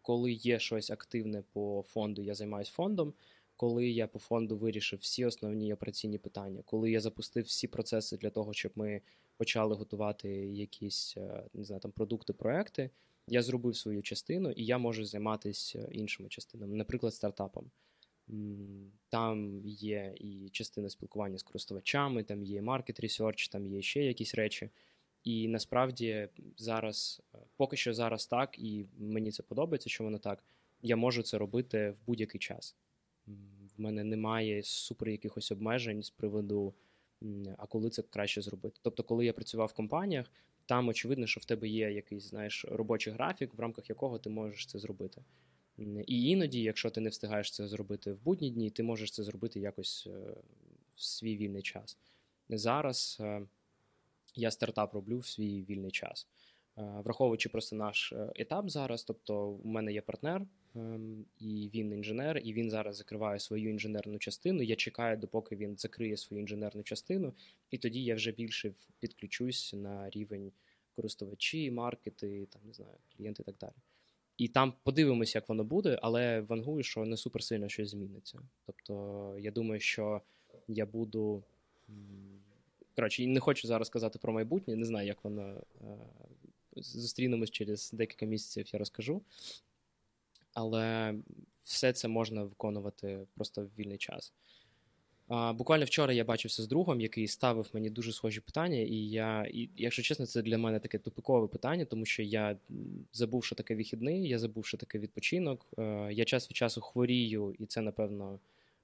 коли є щось активне по фонду, я займаюся фондом. Коли я по фонду вирішив всі основні операційні питання, коли я запустив всі процеси для того, щоб ми почали готувати якісь е, не знаю, там продукти, проекти, я зробив свою частину, і я можу займатися іншими частинами, наприклад, стартапом. Там є і частина спілкування з користувачами, там є market research, там є ще якісь речі. І насправді зараз, е, поки що зараз так, і мені це подобається, що воно так. Я можу це робити в будь-який час. В мене немає супер якихось обмежень з приводу, а коли це краще зробити. Тобто, коли я працював в компаніях, там очевидно, що в тебе є якийсь знаєш робочий графік, в рамках якого ти можеш це зробити. І іноді, якщо ти не встигаєш це зробити в будні дні, ти можеш це зробити якось е, в свій вільний час. Зараз е, я стартап роблю в свій вільний час. Е, Враховуючи просто наш е, етап зараз, тобто у мене є партнер, ем, і він інженер, і він зараз закриває свою інженерну частину. Я чекаю, допоки він закриє свою інженерну частину, і тоді я вже більше підключусь на рівень користувачі, маркети, там не знаю, клієнти і так далі. І там подивимося, як воно буде, але вангую, що не супер сильно щось зміниться. Тобто, я думаю, що я буду. Коротше, не хочу зараз казати про майбутнє, не знаю, як воно. е, Зустрінемось через декілька місяців, я розкажу. Але все це можна виконувати просто в вільний час. Буквально вчора я бачився з другом, який ставив мені дуже схожі питання, і я, і, якщо чесно, це для мене таке тупикове питання, тому що я забув, що таке вихідний, я забув, що таке відпочинок. Е, я час від часу хворію, і це, напевно,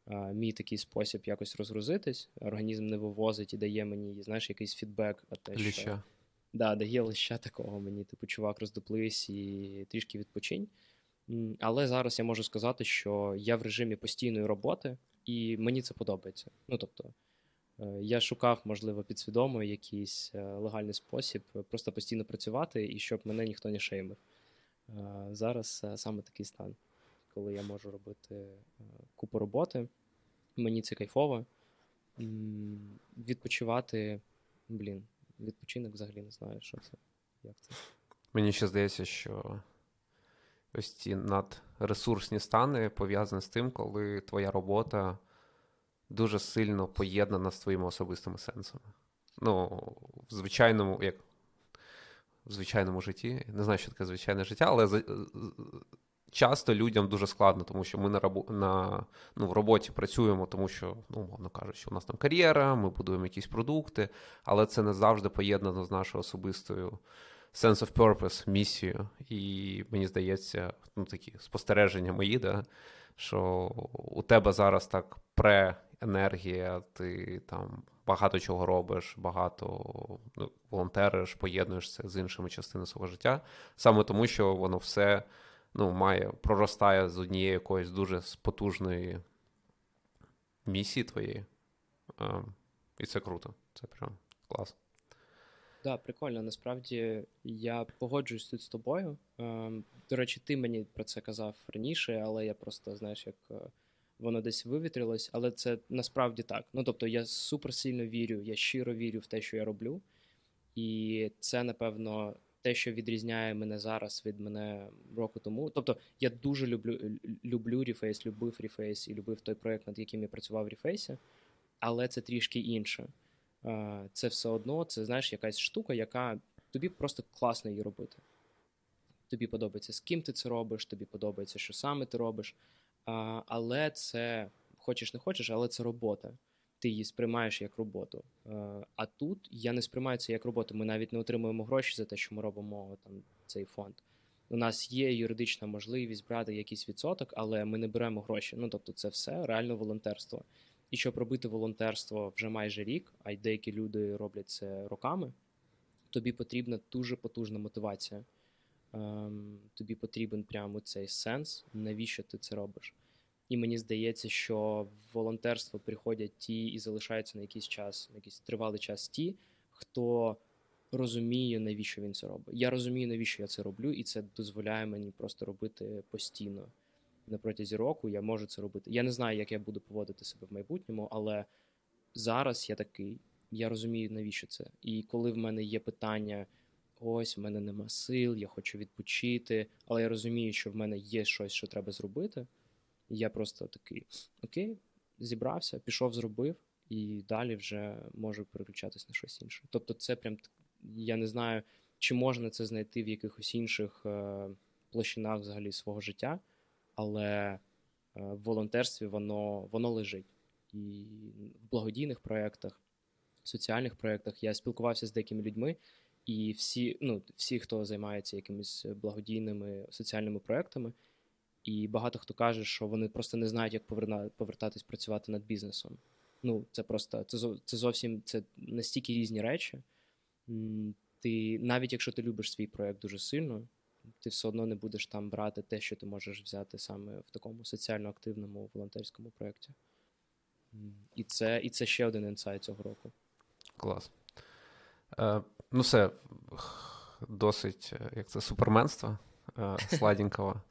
мій такий спосіб якось розгрузитись. Організм не вивозить і дає мені, знаєш, якийсь фідбек. те, що... Да, дає лише такого мені, типу, чувак, роздуплись і трішки відпочинь. Але зараз я можу сказати, що я в режимі постійної роботи, і мені це подобається. Ну тобто, е, я шукав, можливо, підсвідомо якийсь е, легальний спосіб просто постійно працювати і щоб мене ніхто не шеймив. Е, Зараз саме такий стан, коли я можу робити купу роботи. Мені це кайфово. Відпочивати, блін, відпочинок взагалі не знаю, що це. Як це. Мені ще здається, що ось ці надресурсні стани пов'язані з тим, коли твоя робота дуже сильно поєднана з твоїми особистими сенсами. Ну, в звичайному, як в звичайному житті, не знаю, що таке звичайне життя, але часто людям дуже складно, тому що ми на, рабо- на ну, в роботі працюємо, тому що, ну, мовно кажучи, у нас там кар'єра, ми будуємо якісь продукти, але це не завжди поєднано з нашою особистою sense of purpose, місію. І мені здається, ну такі спостереження мої, да, що у тебе зараз так пре-енергія, ти там багато чого робиш, багато ну, волонтериш, поєднуєшся з іншими частинами свого життя, саме тому, що воно все ну, має проростає з однієї якоїсь дуже потужної місії твоєї. І це круто. Це прям клас. Да, прикольно. Насправді я погоджуюсь тут з тобою. До речі, ти мені про це казав раніше, але я просто, знаєш, як е, воно десь вивітрилось. Але це насправді так. Ну тобто, я супер сильно вірю, я щиро вірю в те, що я роблю. І це, напевно, те, що відрізняє мене зараз від мене року тому. Тобто я дуже люблю люблю Reface, любив Reface і любив той проект, над яким я працював в Reface, але це трішки інше. Це все одно, це знаєш, якась штука, яка тобі просто класно її робити. Тобі подобається, з ким ти це робиш, тобі подобається, що саме ти робиш. Але це хочеш не хочеш, але це робота. Ти її сприймаєш як роботу. Е, А тут я не сприймаю це як роботу. Ми навіть не отримуємо гроші за те, що ми робимо там цей фонд. У нас є юридична можливість брати якийсь відсоток, але ми не беремо гроші. Ну тобто, це все реально волонтерство. І щоб робити волонтерство вже майже рік, а й деякі люди роблять це роками. Тобі потрібна дуже потужна мотивація. Ем, тобі потрібен прямо цей сенс, навіщо ти це робиш. І мені здається, що в волонтерство приходять ті і залишаються на якийсь час, на якийсь тривалий час ті, хто розуміє, навіщо він це робить. Я розумію, навіщо я це роблю, і це дозволяє мені просто робити постійно. На протязі року я можу це робити. Я не знаю, як я буду поводити себе в майбутньому, але зараз я такий, я розумію, навіщо це. І коли в мене є питання ось в мене нема сил, я хочу відпочити, але я розумію, що в мене є щось, що треба зробити. І я просто такий: окей, зібрався, пішов, зробив, і далі вже можу переключатись на щось інше. Тобто, це прям я не знаю, чи можна це знайти в якихось інших е, площинах взагалі свого життя, але е, в волонтерстві воно, воно лежить. І в благодійних проєктах, соціальних проєктах я спілкувався з деякими людьми. І всі, ну, всі, хто займається якимись соціальними соціальними проектами, і багато хто каже, що вони просто не знають, як повертатись працювати над бізнесом. Ну, це просто це це зовсім це настільки різні речі. Ти навіть якщо ти любиш свій проект дуже сильно, ти все одно не будеш там брати те, що ти можеш взяти саме в такому соціально активному волонтерському проєкті. І це, і це ще один інсайт цього року. Клас. Е, Ну, все, досить, е, як це, суперменство е, сладенького.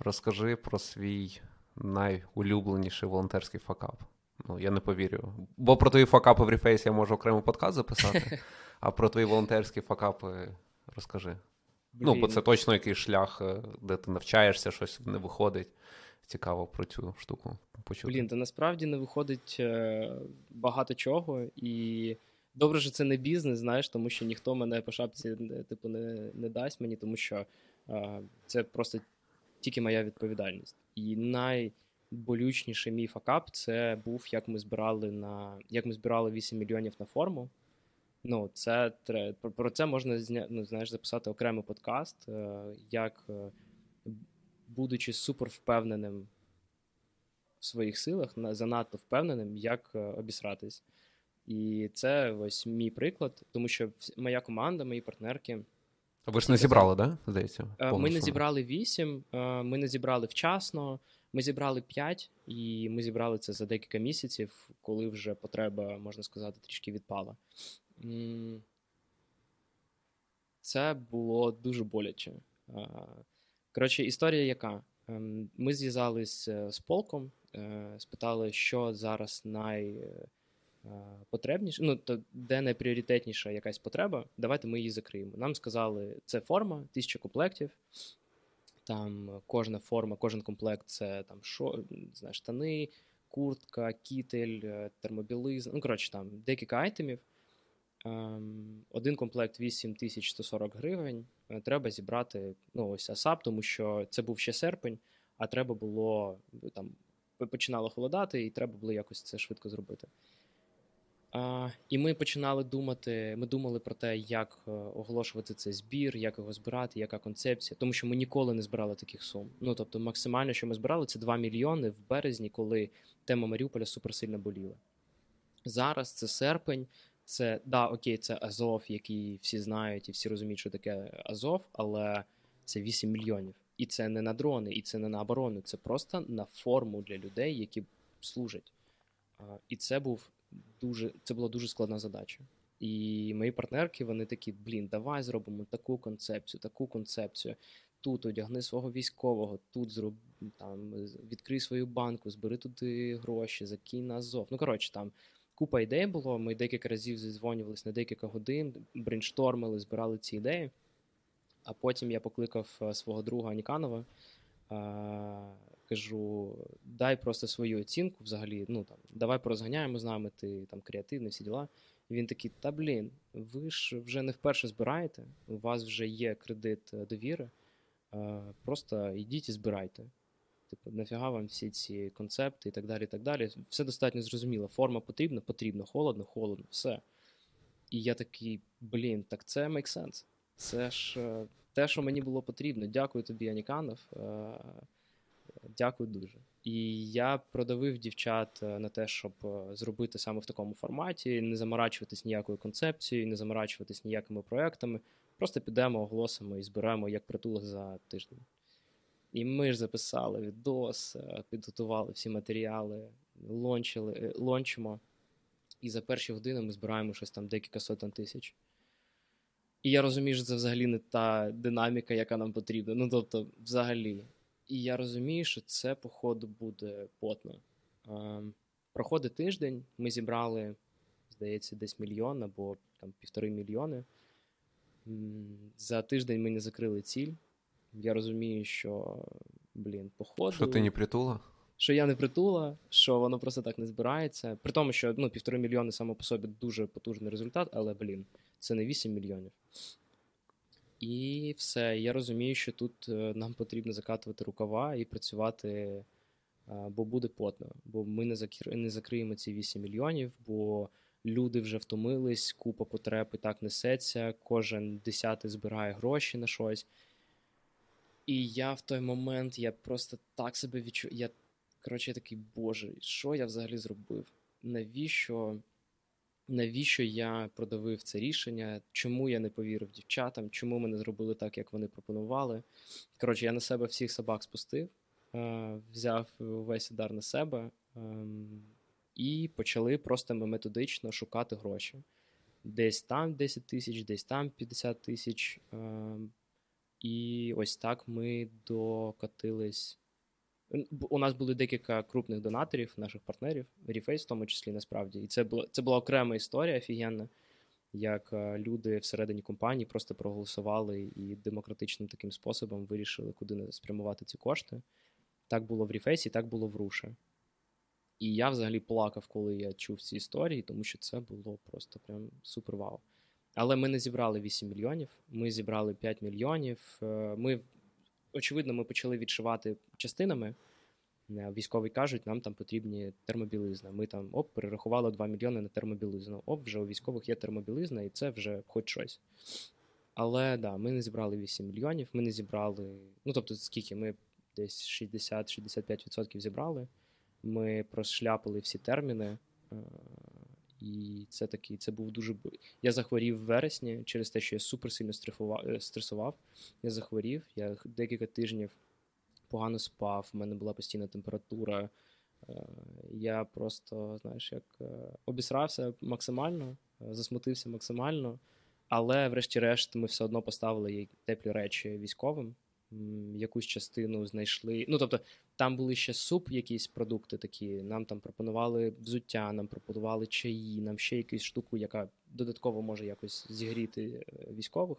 Розкажи про свій найулюбленіший волонтерський факап. Ну, я не повірю. Бо про твої факапи в Reface я можу окремо подкаст записати, а про твої волонтерські факапи розкажи. Блін. Ну, бо це точно якийсь шлях, е, де ти навчаєшся, щось не виходить. Цікаво про цю штуку почути. Блін, та насправді не виходить багато чого, і Добре, що це не бізнес, знаєш, тому що ніхто мене по шапці типу, не не дасть мені, тому що це просто тільки моя відповідальність. І найболючніший мій факап це був, як ми збирали на як ми збирали 8 мільйонів на форму. Ну, це про це можна ну, знаєш, записати окремий подкаст, е, як, е, будучи супер впевненим в своїх силах, занадто впевненим, як е, обісратись. І це ось мій приклад, тому що моя команда, мої партнерки. Ви ж не зібрали? Да? Здається, е, ми не зібрали вісім, е, ми не зібрали вчасно. Ми зібрали п'ять, і ми зібрали це за декілька місяців, коли вже потреба, можна сказати, трішки відпала. Це було дуже боляче. Е, коротше, історія яка? Ми зв'язались з полком, спитали, що зараз най потребніше, ну то де найпріоритетніша якась потреба, давайте ми її закриємо. Нам сказали, це форма, тисяча комплектів. Там кожна форма, кожен комплект це там шо, знає, штани, куртка, кітель, е, термобілизна. Ну, коротше, там декілька айтемів. Ем, один комплект 8140 гривень. Е, треба зібрати ну, ось ASAP, тому що це був ще серпень, а треба було там починало холодати, і треба було якось це швидко зробити. І ми починали думати. Ми думали про те, як е, оголошувати цей збір, як його збирати, яка концепція, тому що ми ніколи не збирали таких сум. Ну тобто, максимально, що ми збирали, це 2 мільйони в березні, коли тема Маріуполя суперсильно боліла. Зараз це серпень. Це да, окей, це Азов, який всі знають і всі розуміють, що таке Азов, але це 8 мільйонів. І це не на дрони, і це не на оборону. Це просто на форму для людей, які служать. І це був дуже це була дуже складна задача. І мої партнерки вони такі: блін, давай зробимо таку концепцію, таку концепцію. Тут одягни свого військового, тут зроб там відкрий свою банку, збери туди гроші, закинь на Азов. Ну коротше, там купа ідей було. Ми декілька разів зізвонювалися на декілька годин, брейнштормили, збирали ці ідеї. А потім я покликав е, свого друга Аніканова. Кажу, дай просто свою оцінку взагалі. Ну там давай порозганяємо з нами, ти там креативний, всі діла. І він такий: та блін, ви ж вже не вперше збираєте, у вас вже є кредит е, довіри. Просто йдіть і збирайте. Типу, нафіга вам всі ці концепти і так далі. і так далі. Все достатньо зрозуміло. Форма потрібна, потрібно, холодно, холодно, все. І я такий, блін, так це make sense. Це ж е, те, що мені було потрібно. Дякую тобі, Аніканов. Е, дякую дуже. І я продавив дівчат е, на те, щоб зробити саме в такому форматі, не заморачуватись ніякою концепцією, не заморачуватись ніякими проектами. Просто підемо, оголосимо і зберемо як притулок за тиждень. І ми ж записали відос, підготували всі матеріали, лончили, лончимо. І за перші години ми збираємо щось там декілька сотень тисяч. І я розумію, що це взагалі не та динаміка, яка нам потрібна. Ну, тобто, взагалі. І я розумію, що це, походу, буде потно. Проходить тиждень, ми зібрали, здається, десь мільйон або там півтори мільйони. За тиждень ми не закрили ціль. Я розумію, що, блін, походу. Що ти не притула? що я не притула, що воно просто так не збирається. При тому, що ну, півтори мільйони само по собі дуже потужний результат, але, блін, це не 8 мільйонів. І все. Я розумію, що тут е, нам потрібно закатувати рукава і працювати, бо буде потно. Бо ми не закр... не закриємо ці 8 мільйонів, бо люди вже втомились, купа потреб і так несеться, кожен десятий збирає гроші на щось. І я в той момент я просто так себе відчув. Я Коротше, я такий, боже, що я взагалі зробив? Навіщо навіщо я продавив це рішення? Чому я не повірив дівчатам? Чому ми не зробили так, як вони пропонували? Коротше, я на себе всіх собак спустив, взяв весь удар на себе ем, і почали просто методично шукати гроші. Десь там 10 тисяч, десь там 50 тисяч. Ем, і ось так ми докатились у нас були декілька крупних донаторів, наших партнерів, Reface в тому числі насправді. І це була це була окрема історія офігенна, як е, люди всередині компанії просто проголосували і демократичним таким способом вирішили, куди спрямувати ці кошти. Так було в Reface, так було в Руше. І я взагалі плакав, коли я чув ці історії, тому що це було просто прям супер вау. Але ми не зібрали 8 мільйонів, ми зібрали 5 мільйонів. Е, ми очевидно, ми почали відшивати частинами. Е, військові кажуть, нам там потрібні термобілизна. Ми там оп, перерахували 2 мільйони на термобілизну. Оп, вже у військових є термобілизна, і це вже хоч щось. Але да, ми не зібрали 8 мільйонів, ми не зібрали. Ну тобто, скільки ми десь 60-65% зібрали. Ми прошляпили всі терміни. І це такий, це був дуже. Я захворів в вересні через те, що я супер сильно е, стресував. Я захворів, я декілька тижнів погано спав, в мене була постійна температура. Е, я просто, знаєш, як е, обісрався максимально, засмутився максимально, але, врешті-решт, ми все одно поставили теплі речі військовим якусь частину знайшли. Ну, тобто, там були ще суп, якісь продукти такі. Нам там пропонували взуття, нам пропонували чаї, нам ще якусь штуку, яка додатково може якось зігріти е, військових.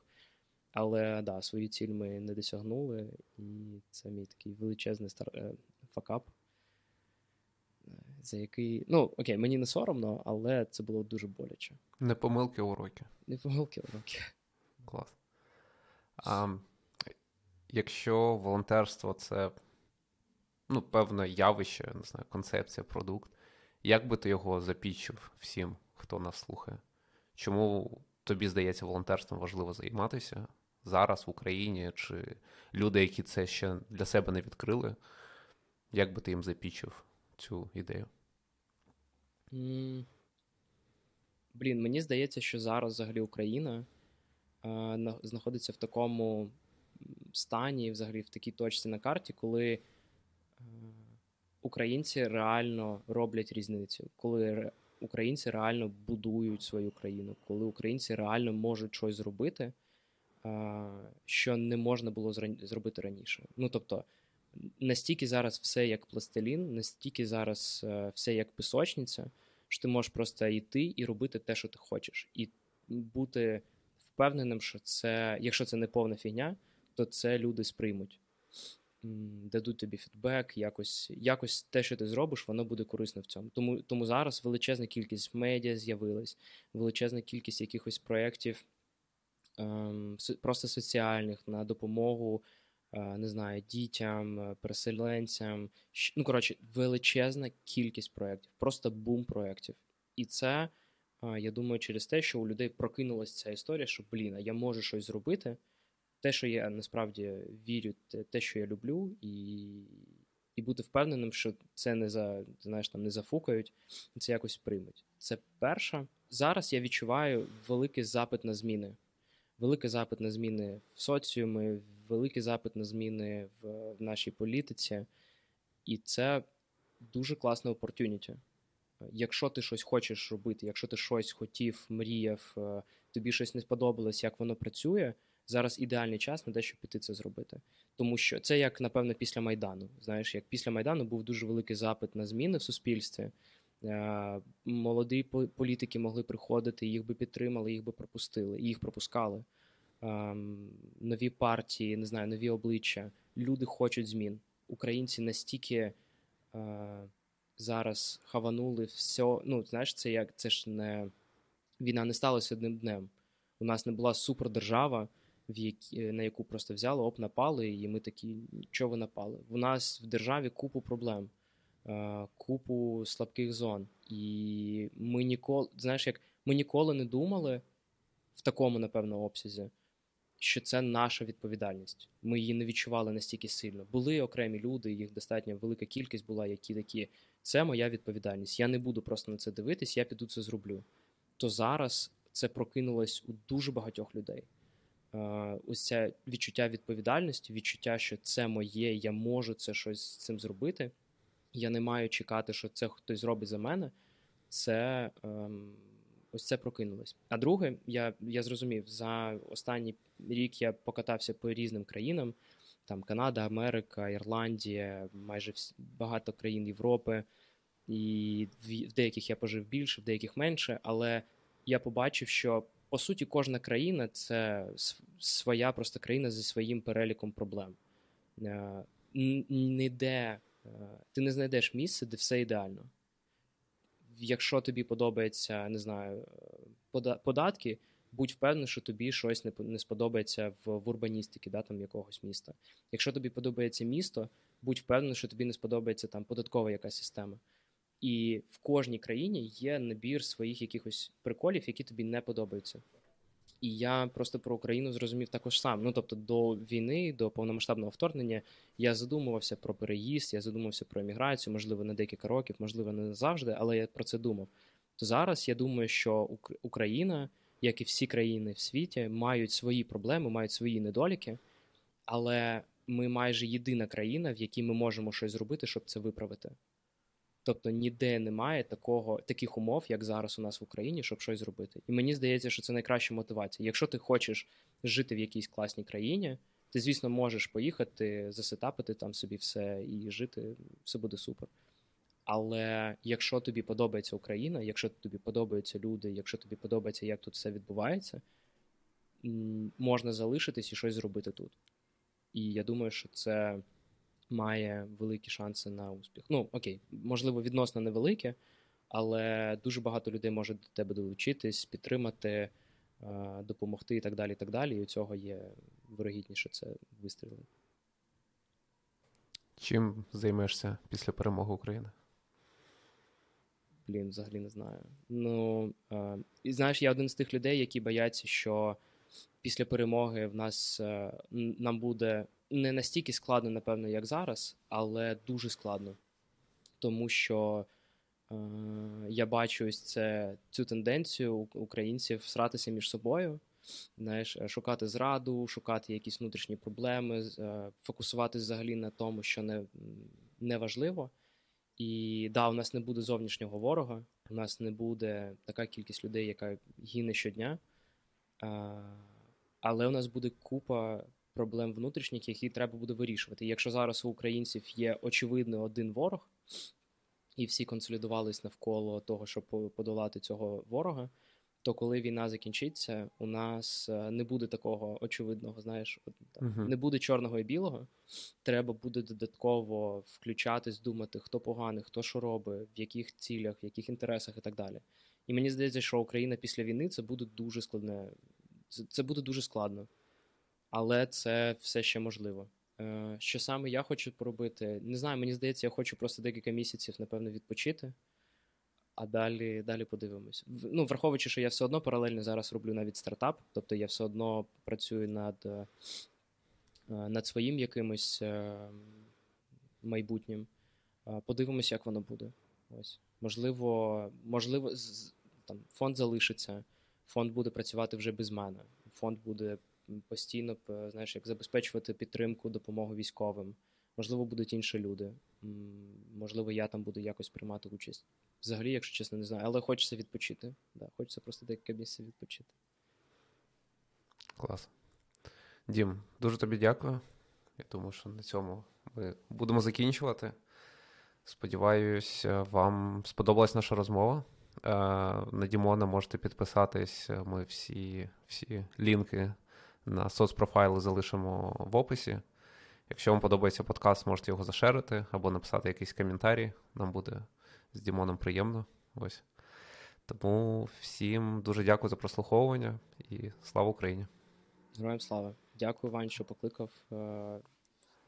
Але да, свою ціль ми не досягнули, і це мій такий величезний стар... Е, факап. Е, за який. Ну, окей, мені не соромно, але це було дуже боляче. Не помилки уроки. Не помилки уроки. Клас. А, якщо волонтерство це ну, певне явище, не знаю, концепція, продукт, як би ти його запічив всім, хто нас слухає? Чому тобі здається волонтерством важливо займатися зараз в Україні, чи люди, які це ще для себе не відкрили? Як би ти їм запічив цю ідею? Блін, мені здається, що зараз взагалі Україна е, знаходиться в такому стані, взагалі в такій точці на карті, коли українці реально роблять різницю, коли українці реально будують свою країну, коли українці реально можуть щось зробити, що не можна було зробити раніше. Ну тобто. Настільки зараз все як пластилін, настільки зараз е, все як пісочниця, що ти можеш просто йти і робити те, що ти хочеш, і бути впевненим, що це, якщо це не повна фігня, то це люди сприймуть. Дадуть тобі фідбек, якось, якось те, що ти зробиш, воно буде корисно в цьому. Тому, тому зараз величезна кількість медіа з'явилась, величезна кількість якихось проєктів ем, просто соціальних на допомогу, е, не знаю, дітям, е, переселенцям. Ну, коротше, величезна кількість проєктів, просто бум проєктів. І це, е, я думаю, через те, що у людей прокинулася ця історія, що блін, а я можу щось зробити. Те, що я насправді вірю, те, що я люблю, і, і бути впевненим, що це не за знаєш, там не зафукають, це якось приймуть. Це перша. Зараз я відчуваю великий запит на зміни. Великий запит на зміни в соціумі, великий запит на зміни в, в нашій політиці. І це дуже класна опортюніті. Якщо ти щось хочеш робити, якщо ти щось хотів, мріяв, е, тобі щось не сподобалось, як воно працює, зараз ідеальний час на те, щоб піти це зробити. Тому що це як, напевно, після Майдану. Знаєш, як після Майдану був дуже великий запит на зміни в суспільстві. Е, Молоді політики могли приходити, їх би підтримали, їх би пропустили, їх пропускали. Ем, Нові партії, не знаю, нові обличчя. Люди хочуть змін. Українці настільки е, зараз хаванули все. Ну, знаєш, це як це ж не війна не сталася одним днем. У нас не була супердержава, які, на яку просто взяли, оп, напали, і ми такі, чого ви напали? У нас в державі купу проблем, е, купу слабких зон. І ми ніколи, знаєш, як ми ніколи не думали в такому, напевно, обсязі, що це наша відповідальність. Ми її не відчували настільки сильно. Були окремі люди, їх достатньо велика кількість була, які такі. Це моя відповідальність. Я не буду просто на це дивитись, я піду це зроблю. То зараз це прокинулось у дуже багатьох людей. Е, ось це відчуття відповідальності, відчуття, що це моє, я можу це щось з цим зробити. Я не маю чекати, що це хтось зробить за мене. Це ем, ось це прокинулось. А друге, я, я зрозумів, за останній рік я покатався по різним країнам: там Канада, Америка, Ірландія, майже всі, багато країн Європи. І в, в деяких я пожив більше, в деяких менше, але я побачив, що по суті кожна країна це своя просто країна зі своїм переліком проблем. Е, Ніде е, ти не знайдеш місце, де все ідеально. Якщо тобі подобається, не знаю, податки, будь впевнений, що тобі щось не сподобається в, в урбаністиці да, там, якогось міста. Якщо тобі подобається місто, будь впевнений, що тобі не сподобається там податкова якась система. І в кожній країні є набір своїх якихось приколів, які тобі не подобаються. І я просто про Україну зрозумів також сам. Ну тобто, до війни, до повномасштабного вторгнення, я задумувався про переїзд, я задумався про еміграцію, можливо, на декілька років, можливо, не завжди, але я про це думав. То зараз я думаю, що Ук- Україна, як і всі країни в світі, мають свої проблеми, мають свої недоліки, але ми майже єдина країна, в якій ми можемо щось зробити, щоб це виправити. Тобто ніде немає такого, таких умов, як зараз у нас в Україні, щоб щось зробити. І мені здається, що це найкраща мотивація. Якщо ти хочеш жити в якійсь класній країні, ти, звісно, можеш поїхати, засетапити там собі все і жити, все буде супер. Але якщо тобі подобається Україна, якщо тобі подобаються люди, якщо тобі подобається, як тут все відбувається, можна залишитись і щось зробити тут. І я думаю, що це має великі шанси на успіх. Ну, окей, можливо, відносно невелике, але дуже багато людей може до тебе долучитись, підтримати, е, допомогти і так далі. І так далі. І у цього є вирогідніше це вистрілити. Чим займешся після перемоги України? Блін, взагалі не знаю. Ну, е, і знаєш, я один з тих людей, які бояться, що після перемоги в нас е, нам буде не настільки складно, напевно, як зараз, але дуже складно. Тому що е, я бачу ось це, цю тенденцію українців сратися між собою. Знаєш, е, шукати зраду, шукати якісь внутрішні проблеми, е, фокусуватись взагалі на тому, що не, не важливо. І да, у нас не буде зовнішнього ворога, у нас не буде така кількість людей, яка гине щодня. А, але у нас буде купа проблем внутрішніх, які треба буде вирішувати. Якщо зараз у українців є очевидно один ворог, і всі консолідувались навколо того, щоб по- подолати цього ворога, то коли війна закінчиться, у нас е, не буде такого очевидного, знаєш, не буде чорного і білого. Треба буде додатково включатись, думати, хто поганий, хто що робить, в яких цілях, в яких інтересах і так далі. І мені здається, що Україна після війни це буде дуже складне. Це буде дуже складно. Але це все ще можливо. Е, Що саме я хочу поробити? Не знаю, мені здається, я хочу просто декілька місяців, напевно, відпочити, а далі, далі подивимось. Ну, враховуючи, що я все одно паралельно зараз роблю навіть стартап, тобто я все одно працюю над, е, е, над своїм якимось майбутнім. Подивимось, як воно буде. Ось. Можливо, можливо, там, фонд залишиться, фонд буде працювати вже без мене. Фонд буде постійно знаєш, як забезпечувати підтримку, допомогу військовим. Можливо, будуть інші люди. Можливо, я там буду якось приймати участь. Взагалі, якщо чесно, не знаю, але хочеться відпочити. Да, хочеться просто декілька місяців відпочити. Клас. Дім, дуже тобі дякую. Я думаю, що на цьому ми будемо закінчувати. Сподіваюсь, е, вам сподобалась наша розмова. Е, На Дімона можете підписатись. Ми всі, всі лінки на соцпрофайли залишимо в описі. Якщо вам подобається подкаст, можете його зашерити або написати якийсь коментарі. Нам буде з Дімоном приємно. Ось. Тому всім дуже дякую за прослуховування і слава Україні. Героям слава. Дякую вам, що покликав.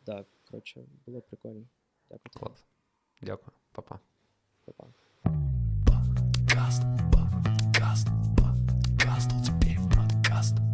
Да, коротше, було прикольно. Дякую. Клас. Дякую, Па-па. Па-па. Подкаст, подкаст, подкаст, подкаст.